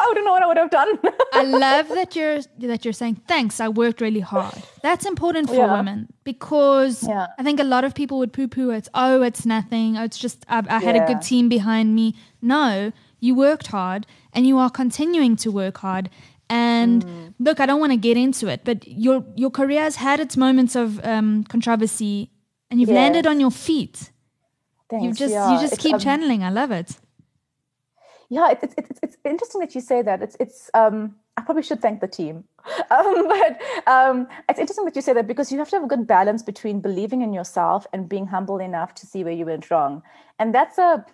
I don't know what I would have done. I love that you're that you're saying thanks. I worked really hard. That's important for Yeah. women because Yeah. I think a lot of people would poo-poo it. Oh, it's nothing. Oh, it's just I, I had a good team behind me. No, you worked hard and you are continuing to work hard. And Mm. look, I don't want to get into it, but your your career has had its moments of um, controversy, and you've landed on your feet. Thanks, You just yeah. you just It's, keep um, channeling. I love it. yeah it's, it's, it's, interesting that you say that it's it's um i probably should thank the team um, but um it's interesting that you say that because you have to have a good balance between believing in yourself and being humble enough to see where you went wrong and that's a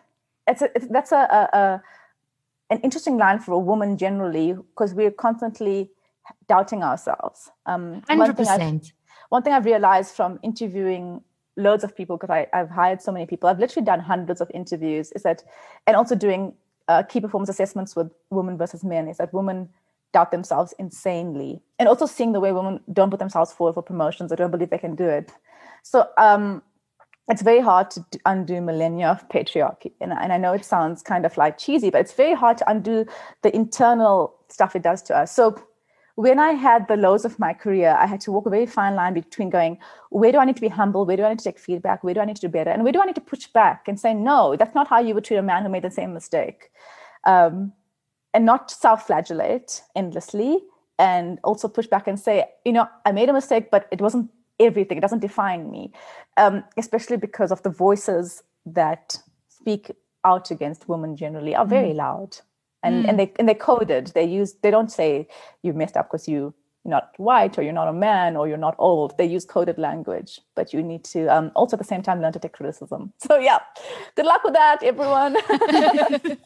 it's a it's, that's a, a, a an interesting line for a woman generally because we're constantly doubting ourselves um one Hundred thing I've- percent. one thing I've realized from interviewing loads of people, because I've hired so many people, I've literally done hundreds of interviews, is that, and also doing uh, key performance assessments with women versus men, is that women doubt themselves insanely. And also seeing the way women don't put themselves forward for promotions or don't believe they can do it. So um, it's very hard to undo millennia of patriarchy. And, and I know it sounds kind of like cheesy, but it's very hard to undo the internal stuff it does to us. So when I had the lows of my career, I had to walk a very fine line between going, where do I need to be humble? Where do I need to take feedback? Where do I need to do better? And where do I need to push back and say, no, that's not how you would treat a man who made the same mistake? Um, and not self flagellate endlessly. And also push back and say, you know, I made a mistake, but it wasn't everything. It doesn't define me, um, especially because of the voices that speak out against women generally are very loud and and they and they coded. They use they don't say you messed up because you you're not white or you're not a man or you're not old. They use coded language but you need to um, also at the same time learn to take criticism. So yeah. Good luck with that everyone.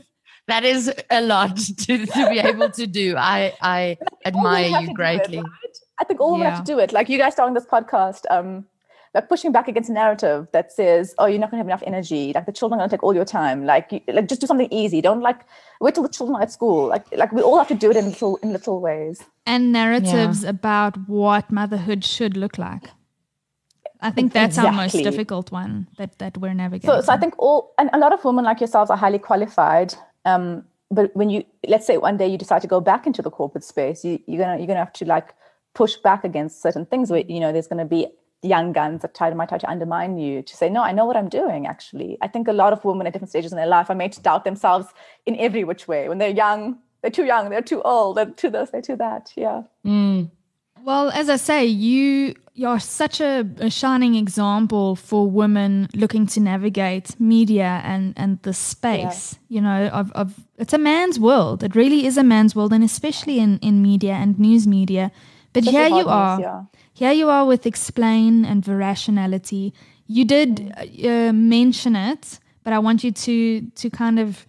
That is a lot to, to be able to do. I I admire you do it, greatly. right? i think all women have to do it. Like you guys starting this podcast um like pushing back against a narrative that says, "Oh, you're not going to have enough energy. Like the children are going to take all your time. Like, you, like just do something easy. Don't like wait till the children are at school. Like, like we all have to do it in little in little ways. and narratives about what motherhood should look like. I think that's our most difficult one that that we're navigating. So, so I think all and a lot of women like yourselves are highly qualified. Um, but when you let's say one day you decide to go back into the corporate space, you, you're gonna you're gonna have to like push back against certain things where you know there's gonna be young guns that try to might try to undermine you to say no i know what i'm doing actually i think a lot of women at different stages in their life are made to doubt themselves in every which way when they're young they're too young they're too old they're too this they're too that yeah Mm. Well, as I say, you you're such a, a shining example for women looking to navigate media and and the space. You know, of, of it's a man's world. It really is a man's world, and especially in in media and news media. But Especially here you are. news, yeah. Here you are with explain and verationality. You did uh, mention it, but I want you to to kind of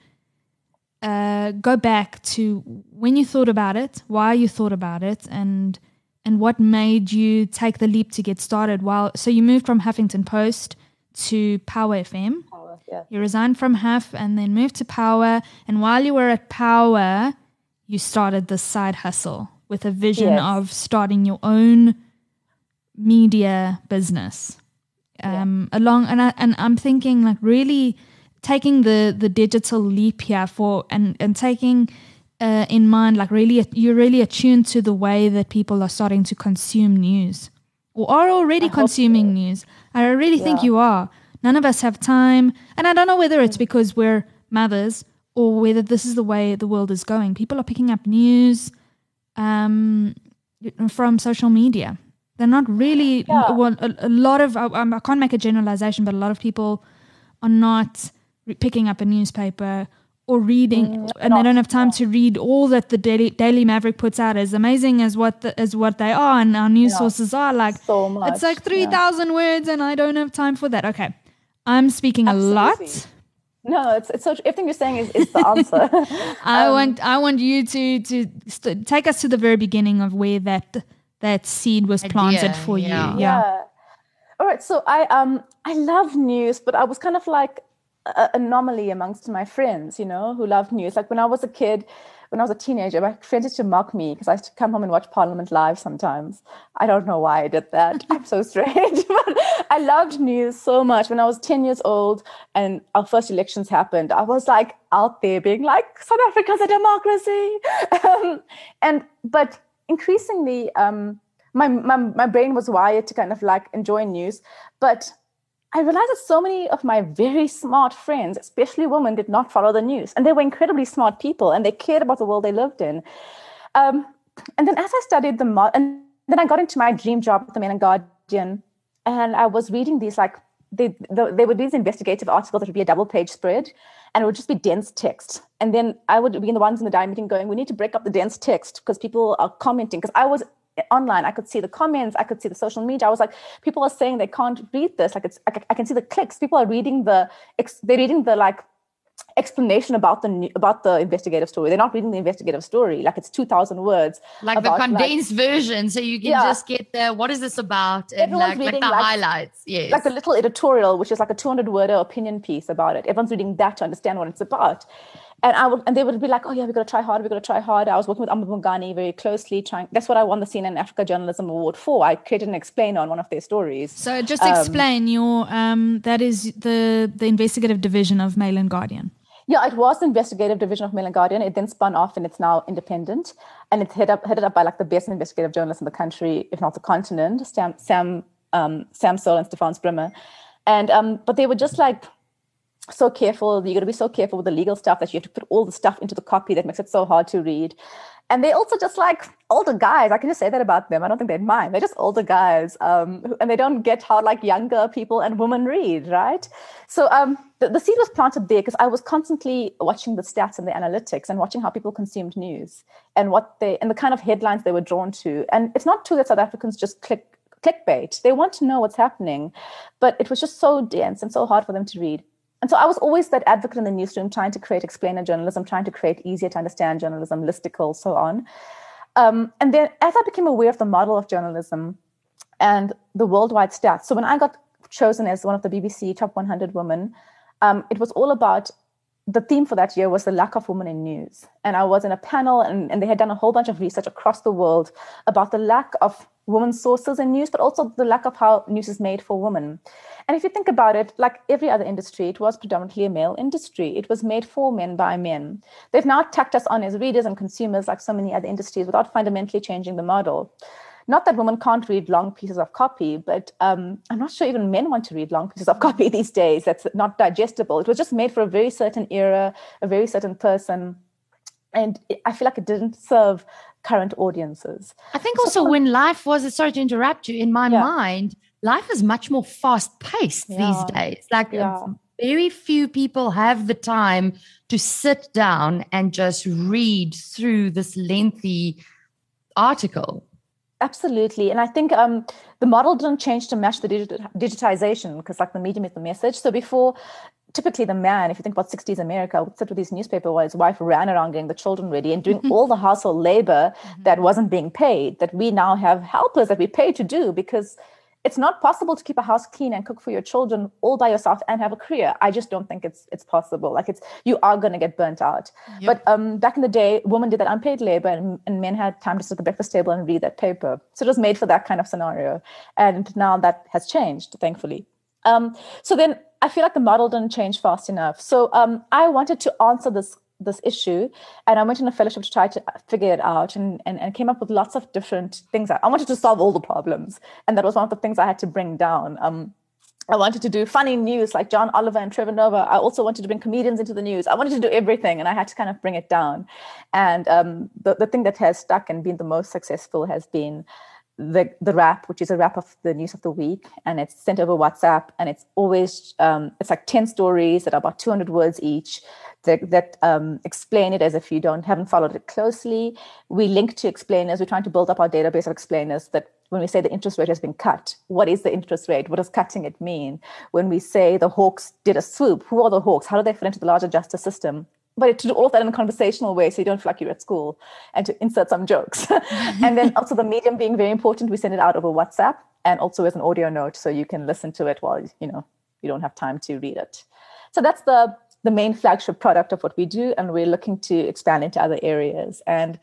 uh, go back to when you thought about it, why you thought about it, and and what made you take the leap to get started. While so you moved from Huffington Post to Power FM. Power, yeah You resigned from Huff and then moved to Power. And while you were at Power, you started this side hustle with a vision Yes. of starting your own media business. Um, along and I, and I'm thinking like really taking the the digital leap here for and and taking uh, in mind like really you're really attuned to the way that people are starting to consume news or are already consuming news. I really think you are. None of us have time, and I don't know whether it's because we're mothers or whether this is the way the world is going. People are picking up news um, from social media. They're not really Yeah. well. A, a lot of I, I can't make a generalization, but a lot of people are not re- picking up a newspaper or reading, and they don't have time to read all that the Daily, Daily Maverick puts out. As amazing as what the, as what they are, and our news Yeah. sources are, like so much it's like three thousand words, and I don't have time for that. Okay, I'm speaking a lot. Absolutely. no it's, it's so everything you're saying is, is the answer I want I want you to to st- take us to the very beginning of where that that seed was planted Idea, for yeah. you. Yeah. All right. So I um I love news, but I was kind of like an anomaly amongst my friends, you know, who love news. Like when I was a kid, when I was a teenager, my friends used to mock me because I used to come home and watch Parliament live sometimes. I don't know why I did that. I'm so strange, but I loved news so much. When I was 10 years old and our first elections happened, I was like out there being like, South Africa's a democracy. Um, and, but increasingly, um, my, my, my brain was wired to kind of like enjoy news. But I realized that so many of my very smart friends, especially women, did not follow the news. And they were incredibly smart people and they cared about the world they lived in. Um, and then as I studied the, mo- and then I got into my dream job at the Mail and Guardian, and I was reading these like, they, the, they would be these investigative articles that would be a double page spread and it would just be dense text. And then I would be in the ones in the diary meeting going, we need to break up the dense text because people are commenting. Because I was online i could see the comments i could see the social media. I was like people are saying they can't read this. Like it's i, I can see the clicks. People are reading the they're reading the like explanation about the about the investigative story. They're not reading the investigative story. Like it's 2000 words like about, the condensed like, version. So you can yeah. just get the what is this about? And like, like, the like, highlights. Yes. like the little editorial which is like a 200 word opinion piece about it. Everyone's reading that to understand what it's about and I would, and they would be like, "Oh yeah, we got to try harder. We got to try harder." I was working with amaBhungane very closely, trying. That's what I won the CNN Africa Journalism Award for. I created an explainer on one of their stories. So just um, explain your um, that is the the investigative division of Mail and Guardian. Yeah, it was the investigative division of Mail and Guardian. It then spun off, and it's now independent, and it's headed up headed up by like the best investigative journalists in the country, if not the continent, Sam Sam um, Sam Sole and Stefaans Brümmer. And um, but they were just like so careful. You got to be so careful with the legal stuff that you have to put all the stuff into the copy that makes it so hard to read. And they also just like older guys. I can just say that about them. I don't think they'd mind. They're just older guys, um, and they don't get how like younger people and women read, right? So um, the, the seed was planted there because I was constantly watching the stats and the analytics and watching how people consumed news and what they and the kind of headlines they were drawn to. And it's not true that South Africans just click clickbait. They want to know what's happening, but it was just so dense and so hard for them to read. And so I was always that advocate in the newsroom, trying to create explainer journalism, trying to create easier to understand journalism, listicle, so on. Um, and then as I became aware of the model of journalism and the worldwide stats, so when I got chosen as one of the BBC top 100 women, um, it was all about the theme for that year was the lack of women in news. And I was in a panel, and, and they had done a whole bunch of research across the world about the lack of women's sources in news, but also the lack of how news is made for women. And if you think about it, like every other industry, it was predominantly a male industry. It was made for men by men. They've now tacked us on as readers and consumers, like so many other industries, without fundamentally changing the model. Not that women can't read long pieces of copy, but um, I'm not sure even men want to read long pieces of copy these days. That's not digestible. It was just made for a very certain era, a very certain person. And I feel like it didn't serve current audiences. I think also so, when life was, sorry to interrupt you, in my yeah. mind, life is much more fast paced yeah. these days. Like yeah. very few people have the time to sit down and just read through this lengthy article. Absolutely. And I think um, the model didn't change to match the digitization because, like, the medium is the message. So, before, typically the man, if you think about 60s America, would sit with his newspaper while his wife ran around getting the children ready and doing mm-hmm. all the household labor mm-hmm. that wasn't being paid, that we now have helpers that we pay to do because it's not possible to keep a house clean and cook for your children all by yourself and have a career. I just don't think it's it's possible. Like it's you are going to get burnt out. Yep. But um, back in the day, women did that unpaid labor, and, and men had time to sit at the breakfast table and read that paper. So it was made for that kind of scenario. And now that has changed, thankfully. Um, so then I feel like the model didn't change fast enough. So um, I wanted to answer this this issue and i went in a fellowship to try to figure it out and, and, and came up with lots of different things i wanted to solve all the problems and that was one of the things i had to bring down um, I wanted to do funny news like John Oliver and Trevor Noah. I also wanted to bring comedians into the news. I wanted to do everything, and I had to kind of bring it down. And um, the, the thing that has stuck and been the most successful has been the the wrap, which is a wrap of the news of the week, and it's sent over WhatsApp, and it's always um, it's like ten stories that are about two hundred words each that, that um, explain it as if you don't haven't followed it closely. We link to explainers. We're trying to build up our database of explainers that when we say the interest rate has been cut, what is the interest rate? What does cutting it mean? When we say the Hawks did a swoop, who are the Hawks? How do they fit into the larger justice system? But to do all that in a conversational way so you don't feel like you're at school and to insert some jokes. and then also the medium being very important, we send it out over WhatsApp and also as an audio note so you can listen to it while you know you don't have time to read it. So that's the the main flagship product of what we do, and we're looking to expand into other areas. And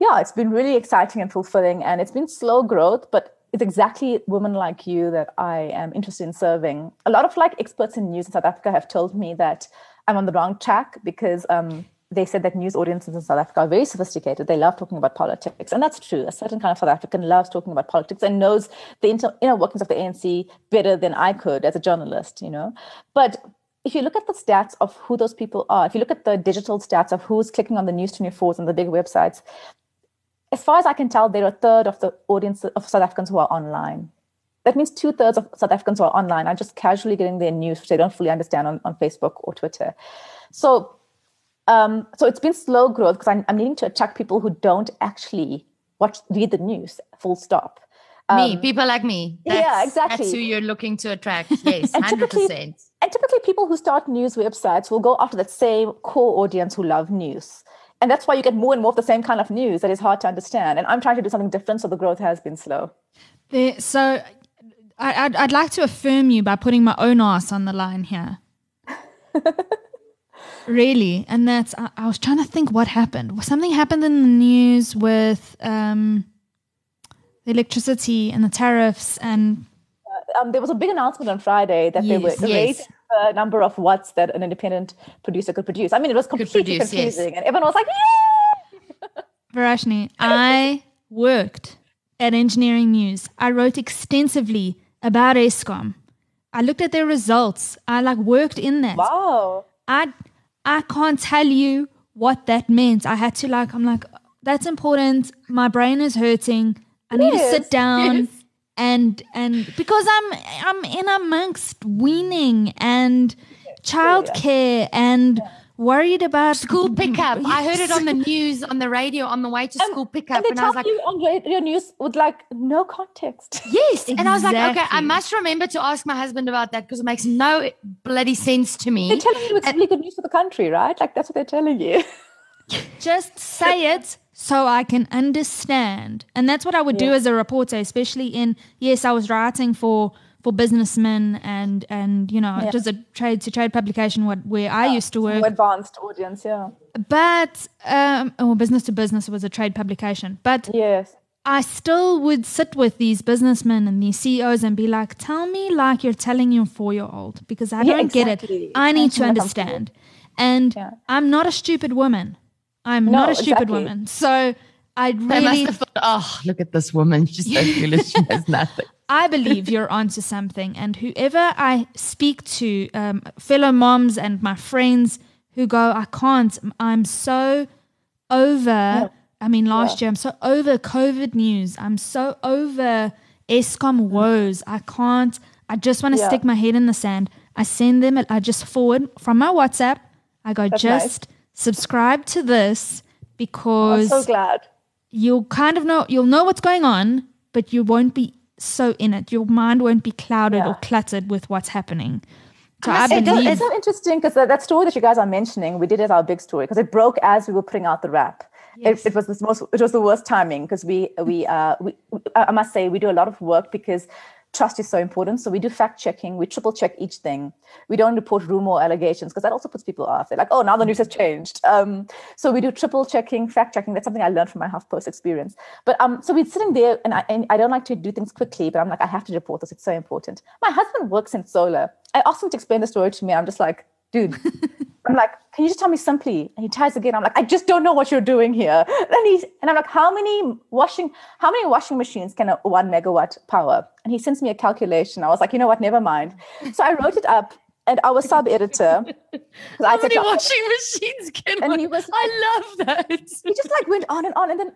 yeah, it's been really exciting and fulfilling, and it's been slow growth, but it's exactly women like you that I am interested in serving. A lot of like experts in news in South Africa have told me that I'm on the wrong track because um, they said that news audiences in South Africa are very sophisticated. They love talking about politics. And that's true. A certain kind of South African loves talking about politics and knows the inner workings of the ANC better than I could as a journalist, you know. But if you look at the stats of who those people are, if you look at the digital stats of who's clicking on the News 24s and the big websites, as far as I can tell, they're a third of the audience of South Africans who are online. That means two thirds of South Africans who are online are just casually getting their news, which they don't fully understand on, on Facebook or Twitter. So um, so it's been slow growth because I'm, I'm, needing to attract people who don't actually watch read the news full stop um, me people like me. That's, yeah exactly. that's who you're looking to attract. Yes 100% and typically people who start news websites will go after that same core audience who love news. And that's why you get more and more of the same kind of news that is hard to understand. And i'm trying to do something different so the growth has been slow. There, so I, I'd, I'd like to affirm you by putting my own ass on the line here. Really, and that's I, I, was trying to think what happened. Something happened in the news with um, the electricity and the tariffs, and uh, um, there was a big announcement on Friday that yes, they were yes. raising the number of watts that an independent producer could produce. I mean, it was completely produce, confusing, yes. and everyone was like, "Yeah!" Verashni, I worked at Engineering News. I wrote extensively about Eskom. I looked at their results. I like worked in that. Wow. I I can't tell you what that meant. I had to like, I'm like, that's important. My brain is hurting. I need yes, to sit down yes. and and because I'm I'm in amongst weaning and childcare and worried about school pickup. Yes. I heard it on the news, on the radio, on the way to school pickup, and, and I was like, you on radio news with like no context. Yes, exactly. and I was like, okay, I must remember to ask my husband about that because it makes no bloody sense to me. They're telling you it's and, really good news for the country, right? Like that's what they're telling you. Just say it so I can understand, and that's what I would yeah. do as a reporter, especially in yes, I was writing for for businessmen and and you know yeah. just a trade to trade publication what where yeah, I used to work. advanced audience yeah. But um or business to business was a trade publication. But yes. I still would sit with these businessmen and these CEOs and be like tell me like you're telling your 4 year old because I don't exactly. get it. I need to understand. and I'm not a stupid woman I'm no, not a stupid exactly. woman so I really they must have thought, oh, look at this woman. She's so foolish. She has nothing. I believe you're onto something. And whoever I speak to, um, fellow moms and my friends who go, I can't, I'm so over. Yeah. I mean, last yeah. year, I'm so over COVID news. I'm so over Eskom woes. I can't, I just want to yeah. stick my head in the sand. I send them, I just forward from my WhatsApp. I go, That's just nice. Subscribe to this because I'm so glad. You'll kind of know, you'll know what's going on, but you won't be so in it. Your mind won't be clouded yeah. or cluttered with what's happening. So I, I believe it's so interesting because that, that story that you guys are mentioning, we did as our big story because it broke as we were putting out the wrap. Yes. It, it, was the most. It was the worst timing because we we uh we I must say we do a lot of work because trust is so important. So we do fact checking. We triple check each thing. We don't report rumor or allegations because that also puts people off. They're like, oh, now the news has changed. Um, so we do triple checking, fact checking. That's something I learned from my HuffPost experience. But um, so we're sitting there, and I, and I don't like to do things quickly, but I'm like, I have to report this. It's so important. My husband works in solar. I asked him to explain the story to me. I'm just like, dude. I'm like, can you just tell me simply? And he tries again. I'm like, I just don't know what you're doing here. And he's and I'm like, how many washing, how many washing machines can a one megawatt power? And he sends me a calculation. I was like, you know what? Never mind. So I wrote it up and our sub editor. How many washing machines can and he was I love that. He just like went on and on. And then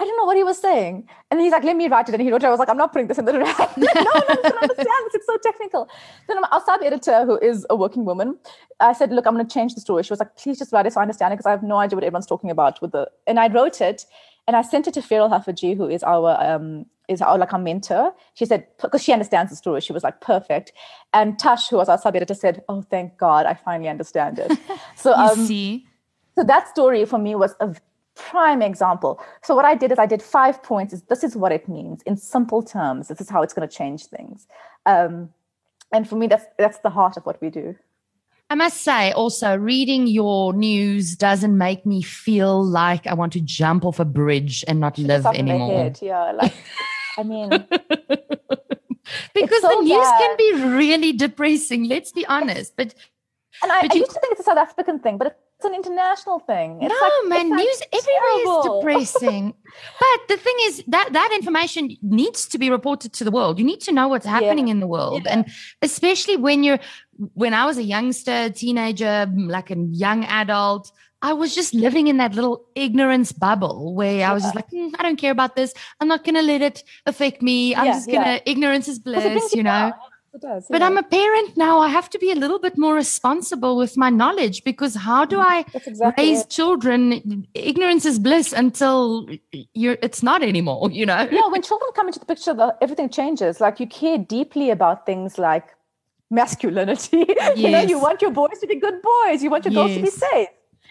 I don't know what he was saying. And he's like, let me write it. And he wrote it. I was like, I'm not putting this in the draft. no, no, I don't understand this. It's so technical. Then our sub editor, who is a working woman, I said, look, I'm going to change the story. She was like, please just write it so I understand it because I have no idea what everyone's talking about with the. And I wrote it and I sent it to Ferial Haffajee, who is our um, is our like our mentor. She said because she understands the story, she was like perfect. And Tash, who was our sub editor, said, "Oh, thank God, I finally understand it." So um, see. So that story for me was a prime example. So what I did is I did five points. Is this is what it means in simple terms. This is how it's going to change things. Um, and for me, that's that's the heart of what we do. I must say also reading your news doesn't make me feel like I want to jump off a bridge and not live anymore. Yeah, like I mean, because so the news can be really depressing. Let's be honest. But And I, But I used to think it's a South African thing, but it's an international thing. It's no, like- man, like news everywhere terrible. is depressing. but the thing is that that information needs to be reported to the world. You need to know what's happening in the world, Yeah. and especially when you're. When I was a youngster, teenager, like a young adult, I was just living in that little ignorance bubble where I was just like, "Hmm, I don't care about this. I'm not going to let it affect me. I'm Yeah, just going to, yeah. ignorance is bliss, you know. It does, But yeah. I'm a parent now. I have to be a little bit more responsible with my knowledge because how do mm, I exactly raise it. children? Ignorance is bliss until you're it's not anymore, you know? yeah, when children come into the picture, the, everything changes. Like you care deeply about things like masculinity. you know, you want your boys to be good boys. You want your girls to be safe.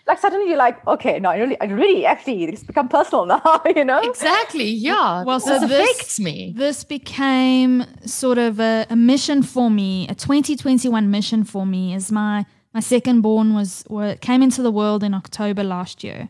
Like suddenly you're like, okay, no, I really, I really, actually, it's become personal now. You know, Exactly. Yeah. Well, so this- affects me. This became sort of a, a mission for me, a 2021 mission for me. As my my second born was, wa came into the world in October last year,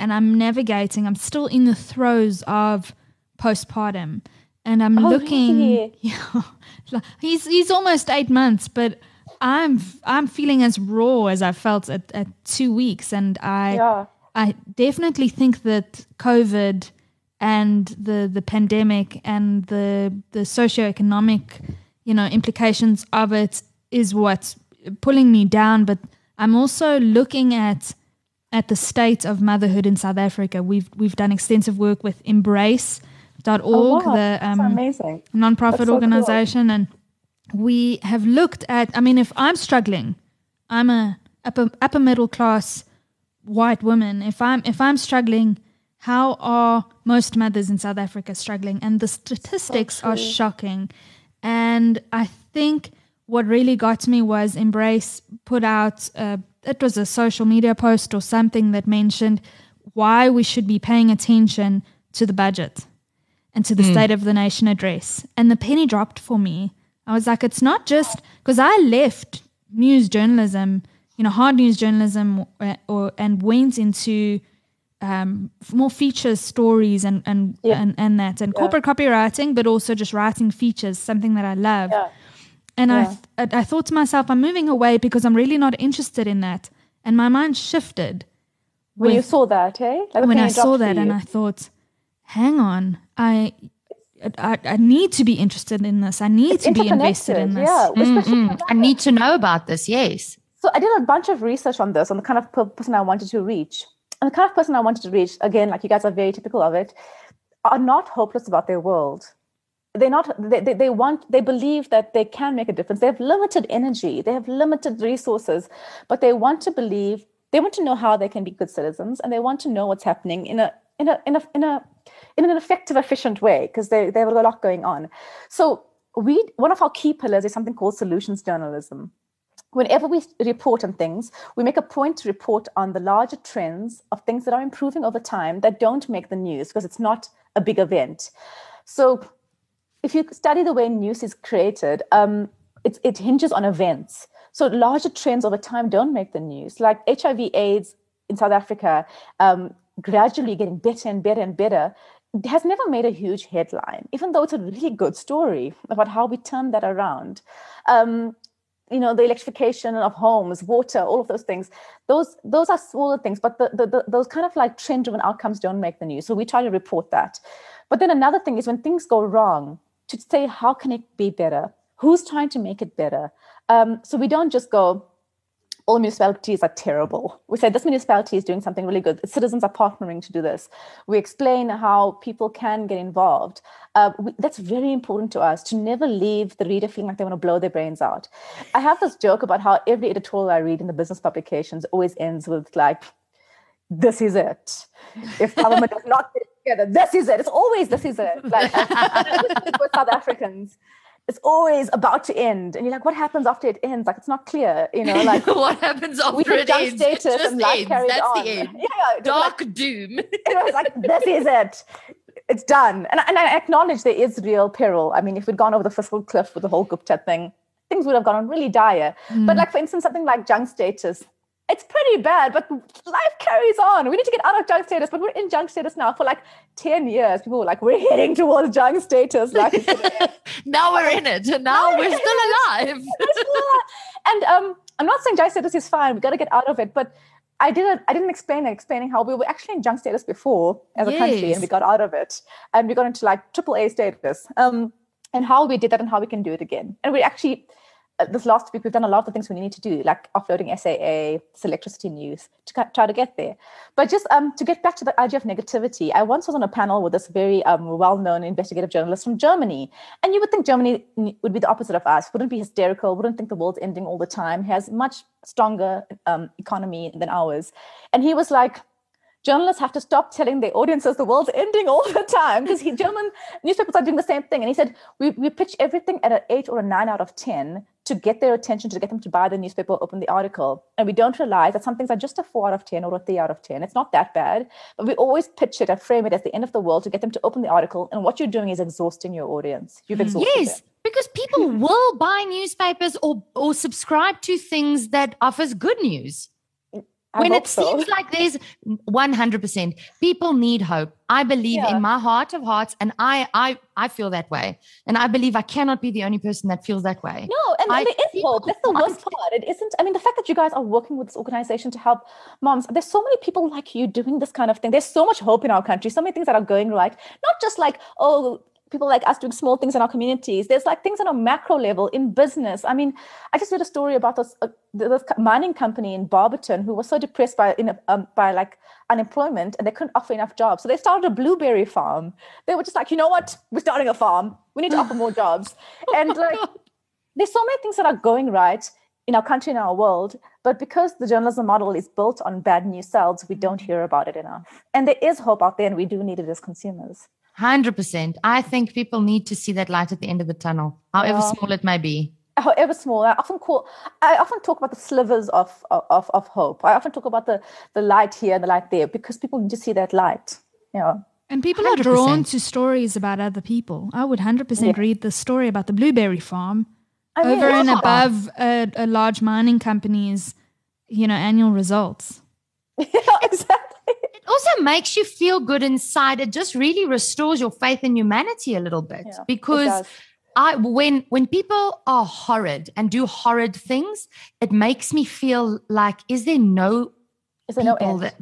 and I'm navigating. I'm still in the throes of postpartum, and I'm Oh, looking. really? Yeah, he's he's almost eight months, but I'm I'm feeling as raw as I felt at, at two weeks, and I yeah. I definitely think that COVID and the the pandemic and the the socioeconomic, you know, implications of it is what's pulling me down. But I'm also looking at at the state of motherhood in South Africa. We've we've done extensive work with Embrace.org, Oh, wow. the um, nonprofit so cool. organization, and we have looked at. I mean, if I'm struggling, I'm a upper upper middle class white woman. If I'm if I'm struggling, how are most mothers in South Africa struggling? And the statistics are shocking. And I think what really got me was Embrace put out. Uh, it was a social media post or something that mentioned why we should be paying attention to the budget and to the State of the Nation address. And the penny dropped for me. I was like, it's not just because I left news journalism, you know, hard news journalism, uh, or and went into um, more features, stories, and and Yeah. and, and that, and corporate copywriting, but also just writing features, something that I love. Yeah. And I, th- I I thought to myself, I'm moving away because I'm really not interested in that. And my mind shifted When you saw that, hey? Like when I saw that and. I thought, hang on, I, I I need to be interested in this. I need It's to be invested in this. Yeah, especially Mm, I need to know about this. Yes. So I did a bunch of research on this, on the kind of person I wanted to reach. And the kind of person I wanted to reach, again, like you guys are very typical of it, are not hopeless about their world. They're not, they, they, they want, they believe that they can make a difference. They have limited energy, they have limited resources, but they want to believe, they want to know how they can be good citizens and they want to know what's happening in a, in a, in a, in a, in an effective, efficient way because they, they have a lot going on. So we, one of our key pillars is something called solutions journalism whenever we report on things, we make a point to report on the larger trends of things that are improving over time that don't make the news because it's not a big event. So, if you study the way news is created, um, it, it hinges on events. So, larger trends over time don't make the news, like HIV/AIDS in South Africa, um, gradually getting better and better and better. Has never made a huge headline, even though it's a really good story about how we turned that around. Um, you know the electrification of homes water all of those things those those are smaller things but the, the, the those kind of like trend driven outcomes don't make the news so we try to report that but then another thing is when things go wrong to say how can it be better who's trying to make it better um, so we don't just go all municipalities are terrible. We say this municipality is doing something really good. Citizens are partnering to do this. We explain how people can get involved. Uh, we, that's very important to us to never leave the reader feeling like they want to blow their brains out. I have this joke about how every editorial I read in the business publications always ends with like, "This is it." If government does not get together, this is it. It's always this is it. Like with South Africans it's always about to end and you're like what happens after it ends like it's not clear you know like what happens after we it ends? Just and life ends. That's on the end. yeah, it like- Dark doom. it was like this is it it's done and, and i acknowledge there is real peril i mean if we'd gone over the fiscal cliff with the whole gupta thing things would have gone on really dire but hmm. like for instance something like junk status it's pretty bad, but life carries on. We need to get out of junk status, but we're in junk status now for like 10 years. People were like, we're heading towards junk status. Like, now we're in it. Now, now we're, we're still alive. and um, I'm not saying junk status is fine. We got to get out of it. But I didn't I didn't explain explaining how we were actually in junk status before as a yes. country and we got out of it. And we got into like triple A status. Um, and how we did that and how we can do it again. And we actually this last week we've done a lot of the things we need to do like offloading saa electricity news to try to get there. But just um, to get back to the idea of negativity i once was on a panel with this very um, well-known investigative journalist from germany. And you would think germany would be the opposite of us wouldn't be hysterical wouldn't think the world's ending all the time has much stronger um, economy than ours. And he was like journalists have to stop telling their audiences the world's ending all the time because German newspapers are doing the same thing. And he said, we, we pitch everything at an eight or a nine out of 10 to get their attention, to get them to buy the newspaper, open the article. And we don't realize that some things are just a four out of 10 or a three out of 10. It's not that bad. But we always pitch it and frame it as the end of the world to get them to open the article. And what you're doing is exhausting your audience. You've mm. exhausted Yes. Them. Because people will buy newspapers or, or subscribe to things that offers good news. I when it so. seems like there's 100% people need hope. I believe yeah. in my heart of hearts and i i i feel that way. And i believe i cannot be the only person that feels that way. No and, and there is hope. That's the worst part. It isn't i mean the fact that you guys are working with this organization to help moms there's so many people like you doing this kind of thing. There's so much hope in our country so many things that are going right. Not just like oh people like us doing small things in our communities. There's like things on a macro level in business. I mean, I just read a story about this, uh, this mining company in Barberton who was so depressed by in a, um, by like unemployment and they couldn't offer enough jobs. So they started a blueberry farm. They were just like, you know what? We're starting a farm. We need to offer more jobs. And like, there's so many things that are going right in our country, in our world, but because the journalism model is built on bad news cells, we don't hear about it enough. And there is hope out there, and we do need it as consumers. 100%. I think people need to see that light at the end of the tunnel, however yeah. small it may be. However small, I often call, I often talk about the slivers of, of, of hope. I often talk about the, the light here and the light there because people need to see that light. Yeah. And people 100%. are drawn to stories about other people. I would 100% yeah. read the story about the blueberry farm I mean, over yeah. and above a, a large mining company's, you know, annual results. Yeah, exactly also makes you feel good inside. It just really restores your faith in humanity a little bit yeah, because I when when people are horrid and do horrid things, it makes me feel like is there no is there no end? That,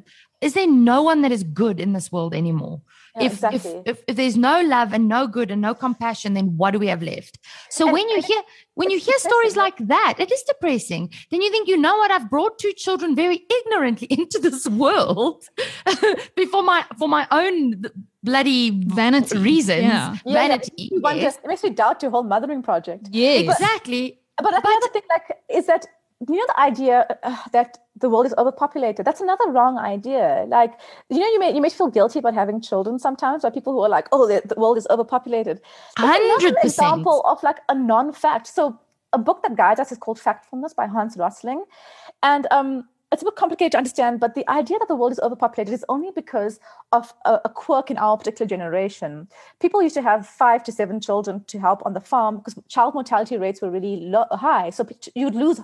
is there no one that is good in this world anymore? if, exactly. if, if, if there's no love and no good and no compassion, then what do we have left? So and, when you hear when you hear stories like that, it is depressing. Then you think, you know what? I've brought two children very ignorantly into this world before my for my own bloody vanity reasons. Yeah. Vanity. Yeah, yes. it makes me doubt your whole mothering project. Yeah, exactly. But, but, but another thing, like, is that you know the idea uh, that the world is overpopulated? That's another wrong idea. Like you know you may you may feel guilty about having children sometimes by people who are like oh the, the world is overpopulated. Hundred percent. example of like a non-fact. So a book that guides us is called factfulness by hans rosling. And um it's a bit complicated to understand, but the idea that the world is overpopulated is only because of a, a, quirk in our particular generation. People used to have five to seven children to help on the farm because child mortality rates were really low, high. So you'd lose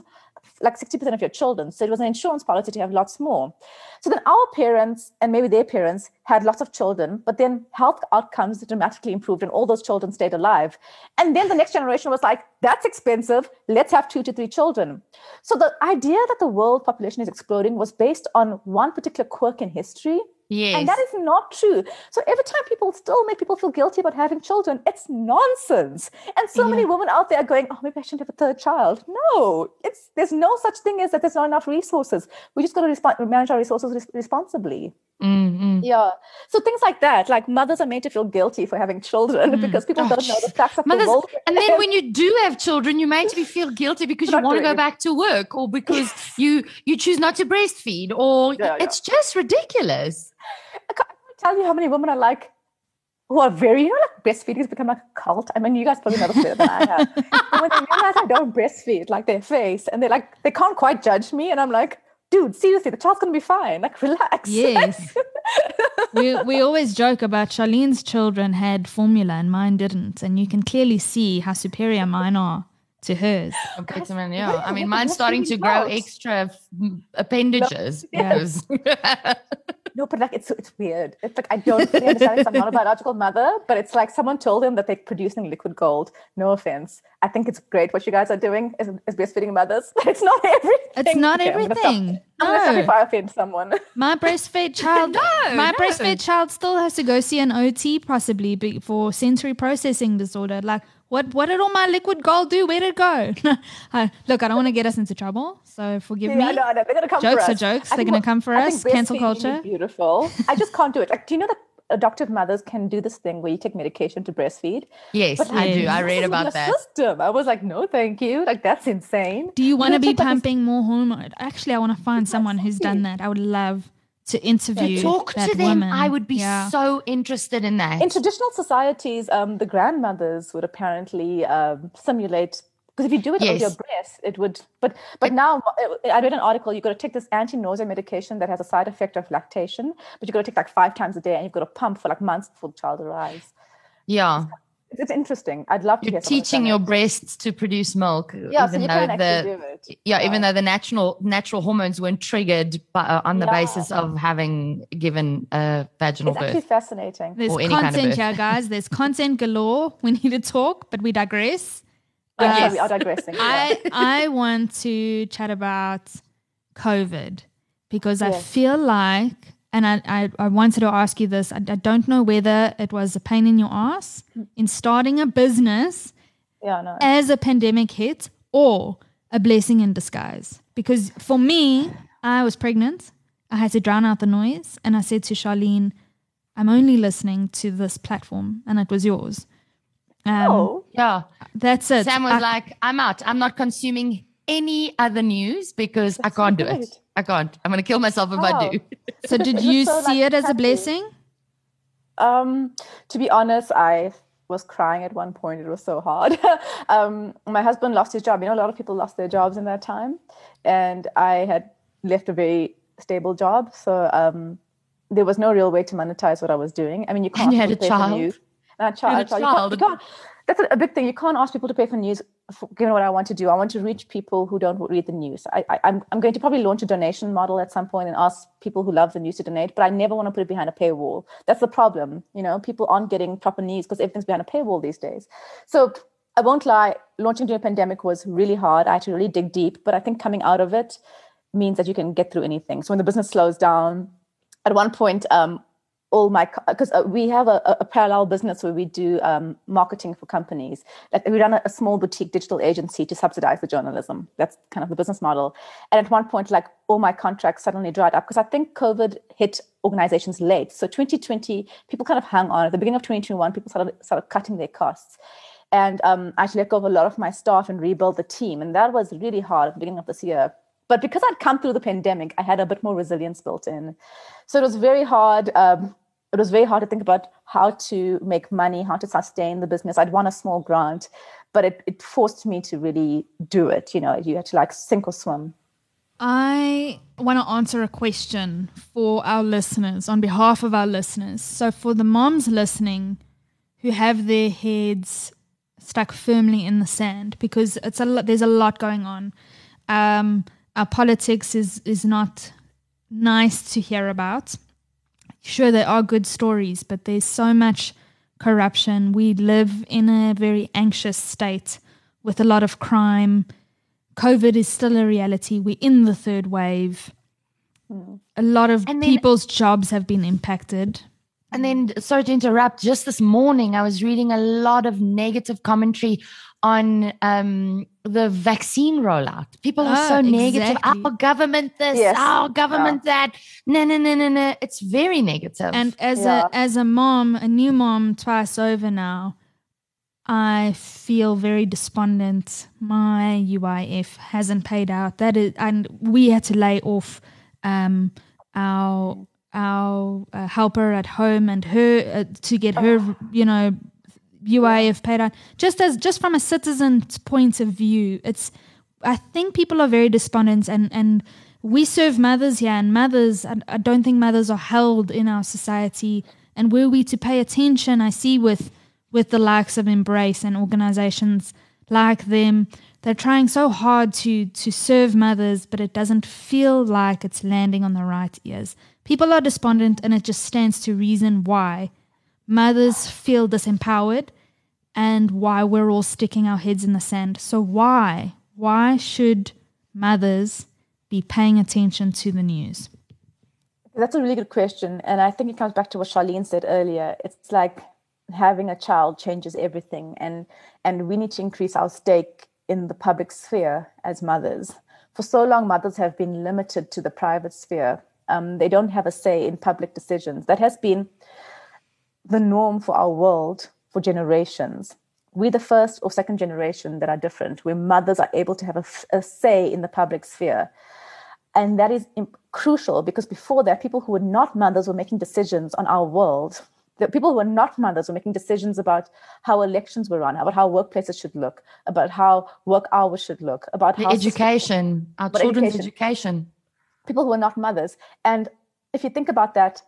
like 60% of your children. So it was an insurance policy to have lots more. So then our parents and maybe their parents had lots of children, but then health outcomes dramatically improved and all those children stayed alive. And then the next generation was like, that's expensive. Let's have two to three children. So the idea that the world population is exploding was based on one particular quirk in history Yes. And that is not true. So every time people still make people feel guilty about having children, it's nonsense. And so yeah. many women out there are going, oh, maybe I shouldn't have a third child. No, it's there's no such thing as that there's not enough resources. We just got to resp- manage our resources res- responsibly. Mm-hmm. Yeah. So things like that, like mothers are made to feel guilty for having children mm. because people oh, don't know the facts of mothers, the world. And then when you do have children, you're made to feel guilty because you want to go back to work or because you you choose not to breastfeed or yeah, it's just ridiculous. I can't tell you how many women are like who are very, you know, like breastfeeding has become like a cult. I mean, you guys probably know this better than I have. and when they realize I don't breastfeed, like their face, and they're like, they can't quite judge me, and I'm like, dude, seriously, the child's gonna be fine. Like, relax. Yes. we we always joke about Charlene's children had formula and mine didn't, and you can clearly see how superior mine are to hers. Compared to mine, yeah. I mean, mine's starting to grow extra appendages Yeah. Because No, but like it's it's weird. It's like I don't fully understand. it. I'm not a biological mother, but it's like someone told them that they're producing liquid gold. No offense. I think it's great what you guys are doing as, as breastfeeding mothers, but it's not everything. It's not Okay, I'm gonna stop. everything. I'm gonna stop No. if I offend someone. My breastfed child, No, my no. breastfed child still has to go see an OT possibly be- for sensory processing disorder. Like, what what did all my liquid gold do? Where did it go? I, look, I don't want to get us into trouble, so forgive Yeah, me. I know, I know. They're gonna come Jokes for are us. jokes. I They're gonna come for I us. Cancel culture. Beautiful. I just can't do it. Like, do you know that adoptive mothers can do this thing where you take medication to breastfeed? yes, But I do. I read about that. System. I was like, no, thank you. Like that's insane. Do you want to be take like pumping more hormone? Actually, I want to find someone who's done that. I would love to interview Talk that to them. woman. I would be Yeah. so interested in that. In traditional societies, um, the grandmothers would apparently um, simulate because if you do it over your Yes. breast, it would. But but now uh, I read an article. You've got to take this anti-nausea medication that has a side effect of lactation, but you've got to take like five times a day, and you've got to pump for like months before the child arrives. yeah, It's, it's interesting. I'd love to you're hear. teaching your breasts to produce milk. yeah, so even you though can actually the do it. yeah, even though the natural natural hormones weren't triggered by, uh, on the Yeah. basis of having given a vaginal birth, It's actually fascinating. There's or any kind of content birth. here, guys. There's content galore. We need to talk, but we digress. Yeah, Uh, sorry, we are digressing. yeah. I I want to chat about COVID because I feel like, and I, I, I wanted to ask you this. I, I don't know whether it was a pain in your ass in starting a business yeah, no. as a pandemic hit or a blessing in disguise. Because for me, I was pregnant. I had to drown out the noise. And I said to Charlene, I'm only listening to this platform, and it was yours. Um, Oh, Yeah, That's it. Sam was I- like, "I'm out. I'm not consuming any other news because I can't do it. Great. I can't. I'm going to kill myself if I do." so did you so, see like, it as a blessing? Um, to be honest, I was crying at one point. It was so hard. um, my husband lost his job. You know, a lot of people lost their jobs in that time, and I had left a very stable job, so um, there was no real way to monetize what I was doing. I mean, you can't you had a to pay for child. news. And I had a child, child. You can't- You can't, that's a, a big thing. You can't ask people to pay for news. Given what I want to do, I want to reach people who don't read the news. I, I, I'm, I'm going to probably launch a donation model at some point and ask people who love the news to donate. But I never want to put it behind a paywall. That's the problem. You know, people aren't getting proper news because everything's behind a paywall these days. So I won't lie. Launching during a pandemic was really hard. I had to really dig deep. But I think coming out of it means that you can get through anything. So when the business slows down, at one point, um, all my because uh, we have a, a- parallel business where we do um, marketing for companies. Like we run a, a small boutique digital agency to subsidize the journalism. That's kind of the business model. And at one point, like all my contracts suddenly dried up because I think COVID hit organizations late. So 2020, people kind of hung on. At the beginning of 2021, people started started cutting their costs. And um, I had to let go of a lot of my staff and rebuild the team. And that was really hard at the beginning of this year. But because I'd come through the pandemic, I had a bit more resilience built in. So it was very hard. Um, it was very hard to think about how to make money, how to sustain the business. I'd won a small grant, but it, it forced me to really do it. You know, you had to like sink or swim. I want to answer a question for our listeners on behalf of our listeners. So, for the moms listening who have their heads stuck firmly in the sand, because it's a lot, there's a lot going on. Um, our politics is is not nice to hear about. Sure, there are good stories, but there's so much corruption. We live in a very anxious state with a lot of crime. COVID is still a reality. We're in the third wave. A lot of then- people's jobs have been impacted. And then, sorry to interrupt, just this morning, I was reading a lot of negative commentary on um, the vaccine rollout. People are Ah, so negative. exactly. Our government this, Yes. our government that. No, no, no, no, no. It's very negative. And as Yeah. a as a mom, a new mom twice over now, I feel very despondent. My UIF hasn't paid out. That is, and we had to lay off um, our our uh, helper at home and her uh, to get her, you know, UIF paid out. Just as just from a citizen's point of view, it's. I think people are very despondent, and and we serve mothers here, and mothers. I, I don't think mothers are held in our society. And were we to pay attention, I see with with the likes of Embrace and organizations like them, they're trying so hard to to serve mothers, but it doesn't feel like it's landing on the right ears. People are despondent, and it just stands to reason why mothers feel disempowered and why we're all sticking our heads in the sand. So why? Why should mothers be paying attention to the news? That's a really good question. And I think it comes back to what Charlene said earlier. It's like having a child changes everything. And and we need to increase our stake in the public sphere as mothers. For so long, mothers have been limited to the private sphere. Um, they don't have a say in public decisions. That has been the norm for our world for generations. We're the first or second generation that are different, where mothers are able to have a, a say in the public sphere. And that is crucial because before that, people who were not mothers were making decisions on our world. The people who were not mothers were making decisions about how elections were run, about how workplaces should look, about how work hours should look, about The how education, our children's education. education. people who are not mothers. And if you think about that,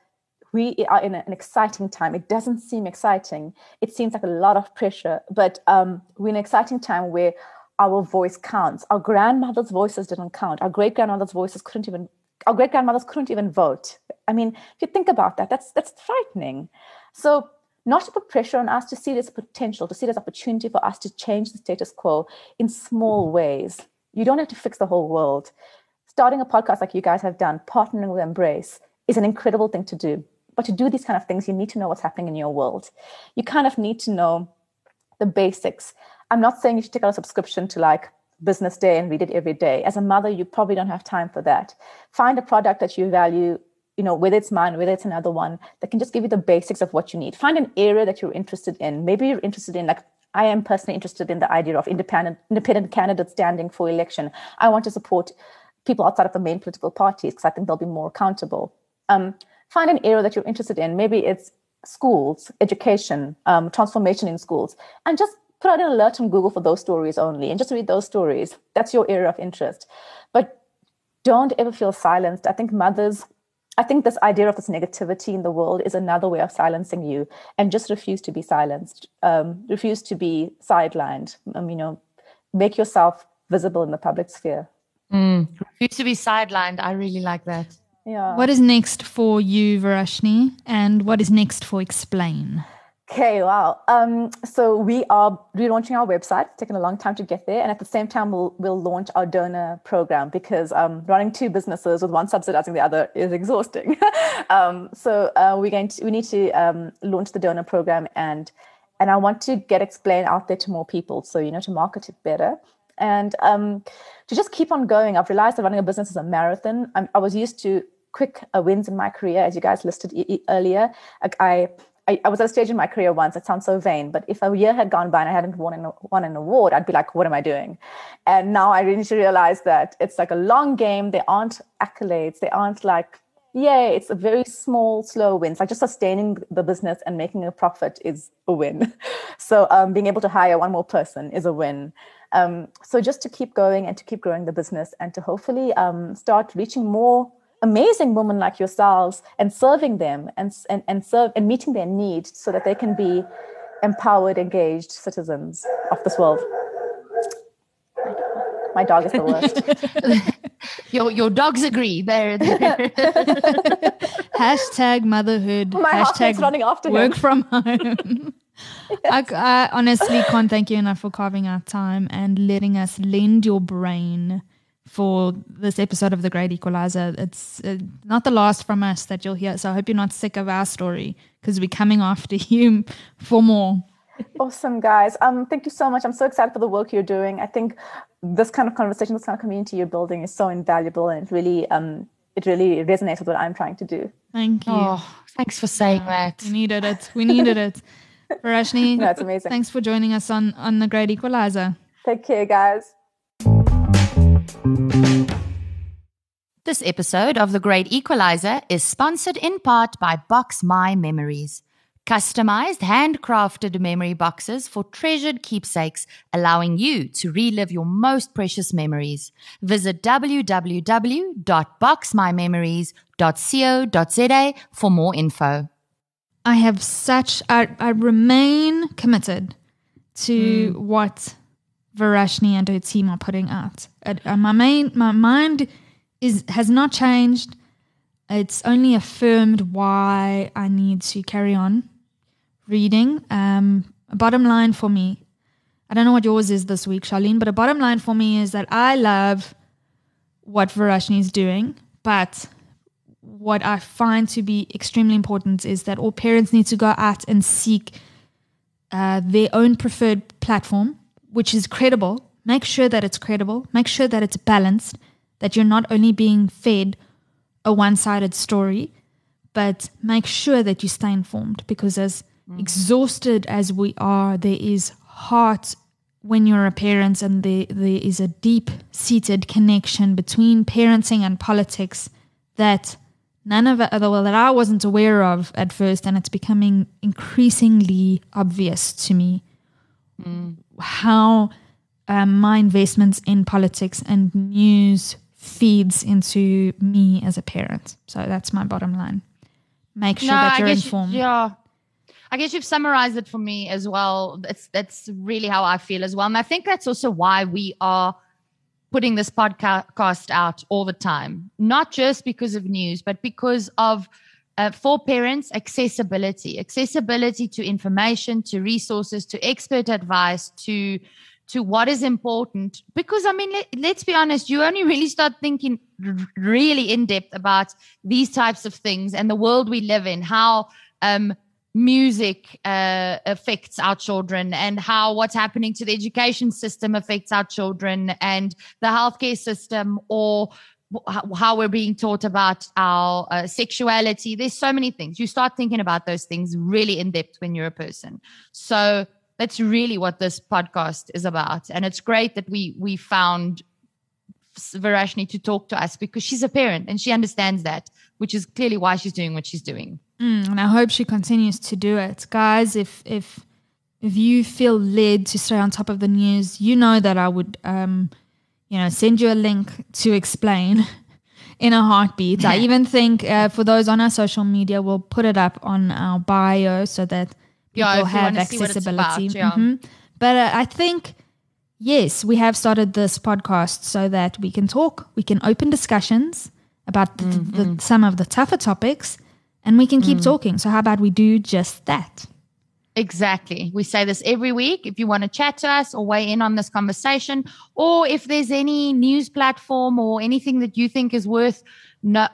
we are in an exciting time. It doesn't seem exciting. It seems like a lot of pressure, but um, we're in an exciting time where our voice counts. Our grandmothers' voices didn't count. Our great grandmothers' voices couldn't even. Our great grandmothers couldn't even vote. I mean, if you think about that, that's that's frightening. So, not to put pressure on us to see this potential, to see this opportunity for us to change the status quo in small ways. You don't have to fix the whole world starting a podcast like you guys have done, partnering with Embrace, is an incredible thing to do. But to do these kind of things, you need to know what's happening in your world. You kind of need to know the basics. I'm not saying you should take out a subscription to like Business Day and read it every day. As a mother, you probably don't have time for that. Find a product that you value, you know, whether it's mine, whether it's another one, that can just give you the basics of what you need. Find an area that you're interested in. Maybe you're interested in like I am personally interested in the idea of independent independent candidates standing for election. I want to support people outside of the main political parties because I think they'll be more accountable. Um, find an area that you're interested in. Maybe it's schools, education, um, transformation in schools, and just put out an alert on Google for those stories only and just read those stories. That's your area of interest. But don't ever feel silenced. I think mothers, I think this idea of this negativity in the world is another way of silencing you and just refuse to be silenced, um, refuse to be sidelined. Um, you know, make yourself visible in the public sphere. Mm. Refuse to be sidelined. I really like that. Yeah. What is next for you, Verashni? And what is next for Explain? Okay, wow. Um, so we are relaunching our website. It's taken a long time to get there, and at the same time, we'll we'll launch our donor program because um, running two businesses with one subsidizing the other is exhausting. um, so uh, we're going to we need to um, launch the donor program, and and I want to get explain out there to more people. So you know to market it better and um, to just keep on going. I've realized that running a business is a marathon. I'm, I was used to quick uh, wins in my career, as you guys listed e- earlier. Like I, I, I was at a stage in my career once. It sounds so vain, but if a year had gone by and I hadn't won an, won an award, I'd be like, "What am I doing?" And now I really need to realize that it's like a long game. There aren't accolades. There aren't like Yay, it's a very small, slow wins. Like just sustaining the business and making a profit is a win. So um, being able to hire one more person is a win. Um, so just to keep going and to keep growing the business and to hopefully um, start reaching more amazing women like yourselves and serving them and, and, and serve and meeting their needs so that they can be empowered, engaged citizens of this world. My dog is the worst. Your your dogs agree. They're, they're Hashtag motherhood. My hashtag running after him. work from home. I, I honestly can't thank you enough for carving out time and letting us lend your brain for this episode of The Great Equalizer. It's uh, not the last from us that you'll hear. So I hope you're not sick of our story because we're coming after you for more. Awesome, guys. Um, thank you so much. I'm so excited for the work you're doing. I think this kind of conversation, this kind of community you're building is so invaluable and it really um it really resonates with what I'm trying to do. Thank you. oh, thanks for saying that. We needed it. We needed it. Rashni, No, it's amazing. thanks for joining us on, on The Great Equalizer. Take care, guys. This episode of The Great Equalizer is sponsored in part by Box My Memories. Customized, handcrafted memory boxes for treasured keepsakes, allowing you to relive your most precious memories. Visit www.boxmymemories.co.za for more info. I have such I, I remain committed to hmm. what Verashni and her team are putting out. Uh, my main, my mind is has not changed. It's only affirmed why I need to carry on reading. Um, bottom line for me, I don't know what yours is this week, Charlene, but a bottom line for me is that I love what Verashni is doing, but what I find to be extremely important is that all parents need to go out and seek uh, their own preferred platform, which is credible. Make sure that it's credible. Make sure that it's balanced. That you're not only being fed a one-sided story, but make sure that you stay informed. Because as mm. exhausted as we are, there is heart when you're a parent, and there, there is a deep-seated connection between parenting and politics that none of it, well, that I wasn't aware of at first, and it's becoming increasingly obvious to me mm. how um, my investments in politics and news feeds into me as a parent. So that's my bottom line. Make sure no, that you're informed. You, yeah. I guess you've summarized it for me as well. That's that's really how I feel as well. And I think that's also why we are putting this podcast out all the time, not just because of news, but because of uh, for parents accessibility, accessibility to information, to resources, to expert advice, to to what is important. Because I mean, let, us be honest, you only really start thinking really in depth about these types of things and the world we live in, how um, music uh, affects our children and how what's happening to the education system affects our children and the healthcare system or how we're being taught about our uh, sexuality. There's so many things. You start thinking about those things really in depth when you're a person. So that's really what this podcast is about and it's great that we we found Verashni to talk to us because she's a parent and she understands that which is clearly why she's doing what she's doing Mm, and I hope she continues to do it, guys. If if if you feel led to stay on top of the news, you know that I would, um, you know, send you a link to explain in a heartbeat. I even think uh, for those on our social media, we'll put it up on our bio so that people yeah, have accessibility. About, yeah. mm-hmm. But uh, I think. Yes, we have started this podcast so that we can talk, we can open discussions about the, mm-hmm. the, some of the tougher topics, and we can keep mm. talking. So, how about we do just that? Exactly. We say this every week. If you want to chat to us or weigh in on this conversation, or if there's any news platform or anything that you think is worth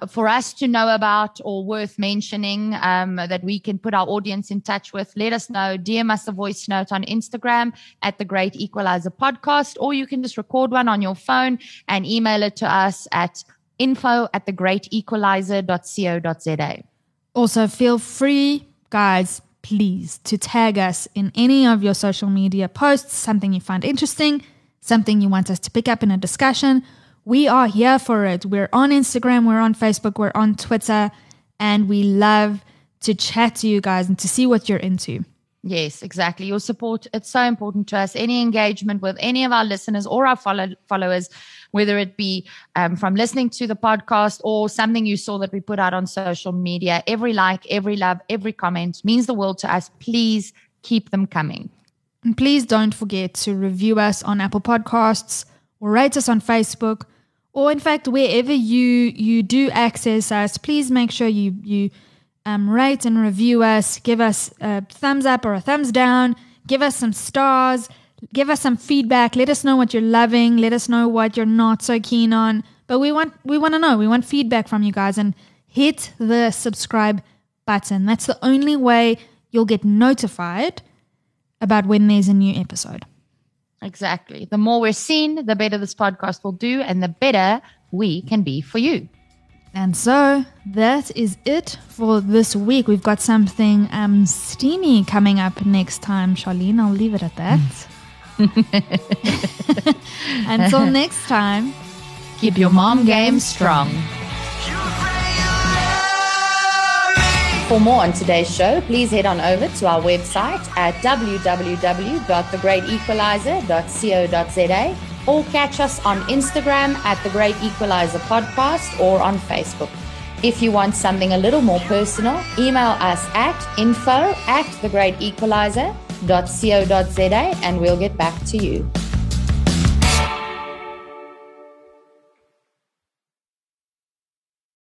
for us to know about or worth mentioning um, that we can put our audience in touch with, let us know. DM us a voice note on Instagram at the Great Equalizer Podcast, or you can just record one on your phone and email it to us at info at the greatequalizer.co.za. Also, feel free, guys, please, to tag us in any of your social media posts, something you find interesting, something you want us to pick up in a discussion. We are here for it. We're on Instagram, we're on Facebook, we're on Twitter, and we love to chat to you guys and to see what you're into. Yes, exactly. Your support, it's so important to us. Any engagement with any of our listeners or our follow- followers whether it be um, from listening to the podcast or something you saw that we put out on social media. Every like, every love, every comment means the world to us. Please keep them coming. And please don't forget to review us on Apple Podcasts or rate us on Facebook or in fact wherever you you do access us please make sure you you um, rate and review us give us a thumbs up or a thumbs down give us some stars give us some feedback. Let us know what you're loving. Let us know what you're not so keen on. But we want we want to know. We want feedback from you guys and hit the subscribe button. That's the only way you'll get notified about when there's a new episode. Exactly. The more we're seen, the better this podcast will do and the better we can be for you. And so that is it for this week. We've got something um, steamy coming up next time, Charlene. I'll leave it at that. Until next time, keep your mom game strong. For more on today's show, please head on over to our website at www.thegreatequalizer.co.za or catch us on Instagram at The Great Equalizer Podcast or on Facebook. If you want something a little more personal, email us at info at The Great Equalizer.co.za and we'll get back to you.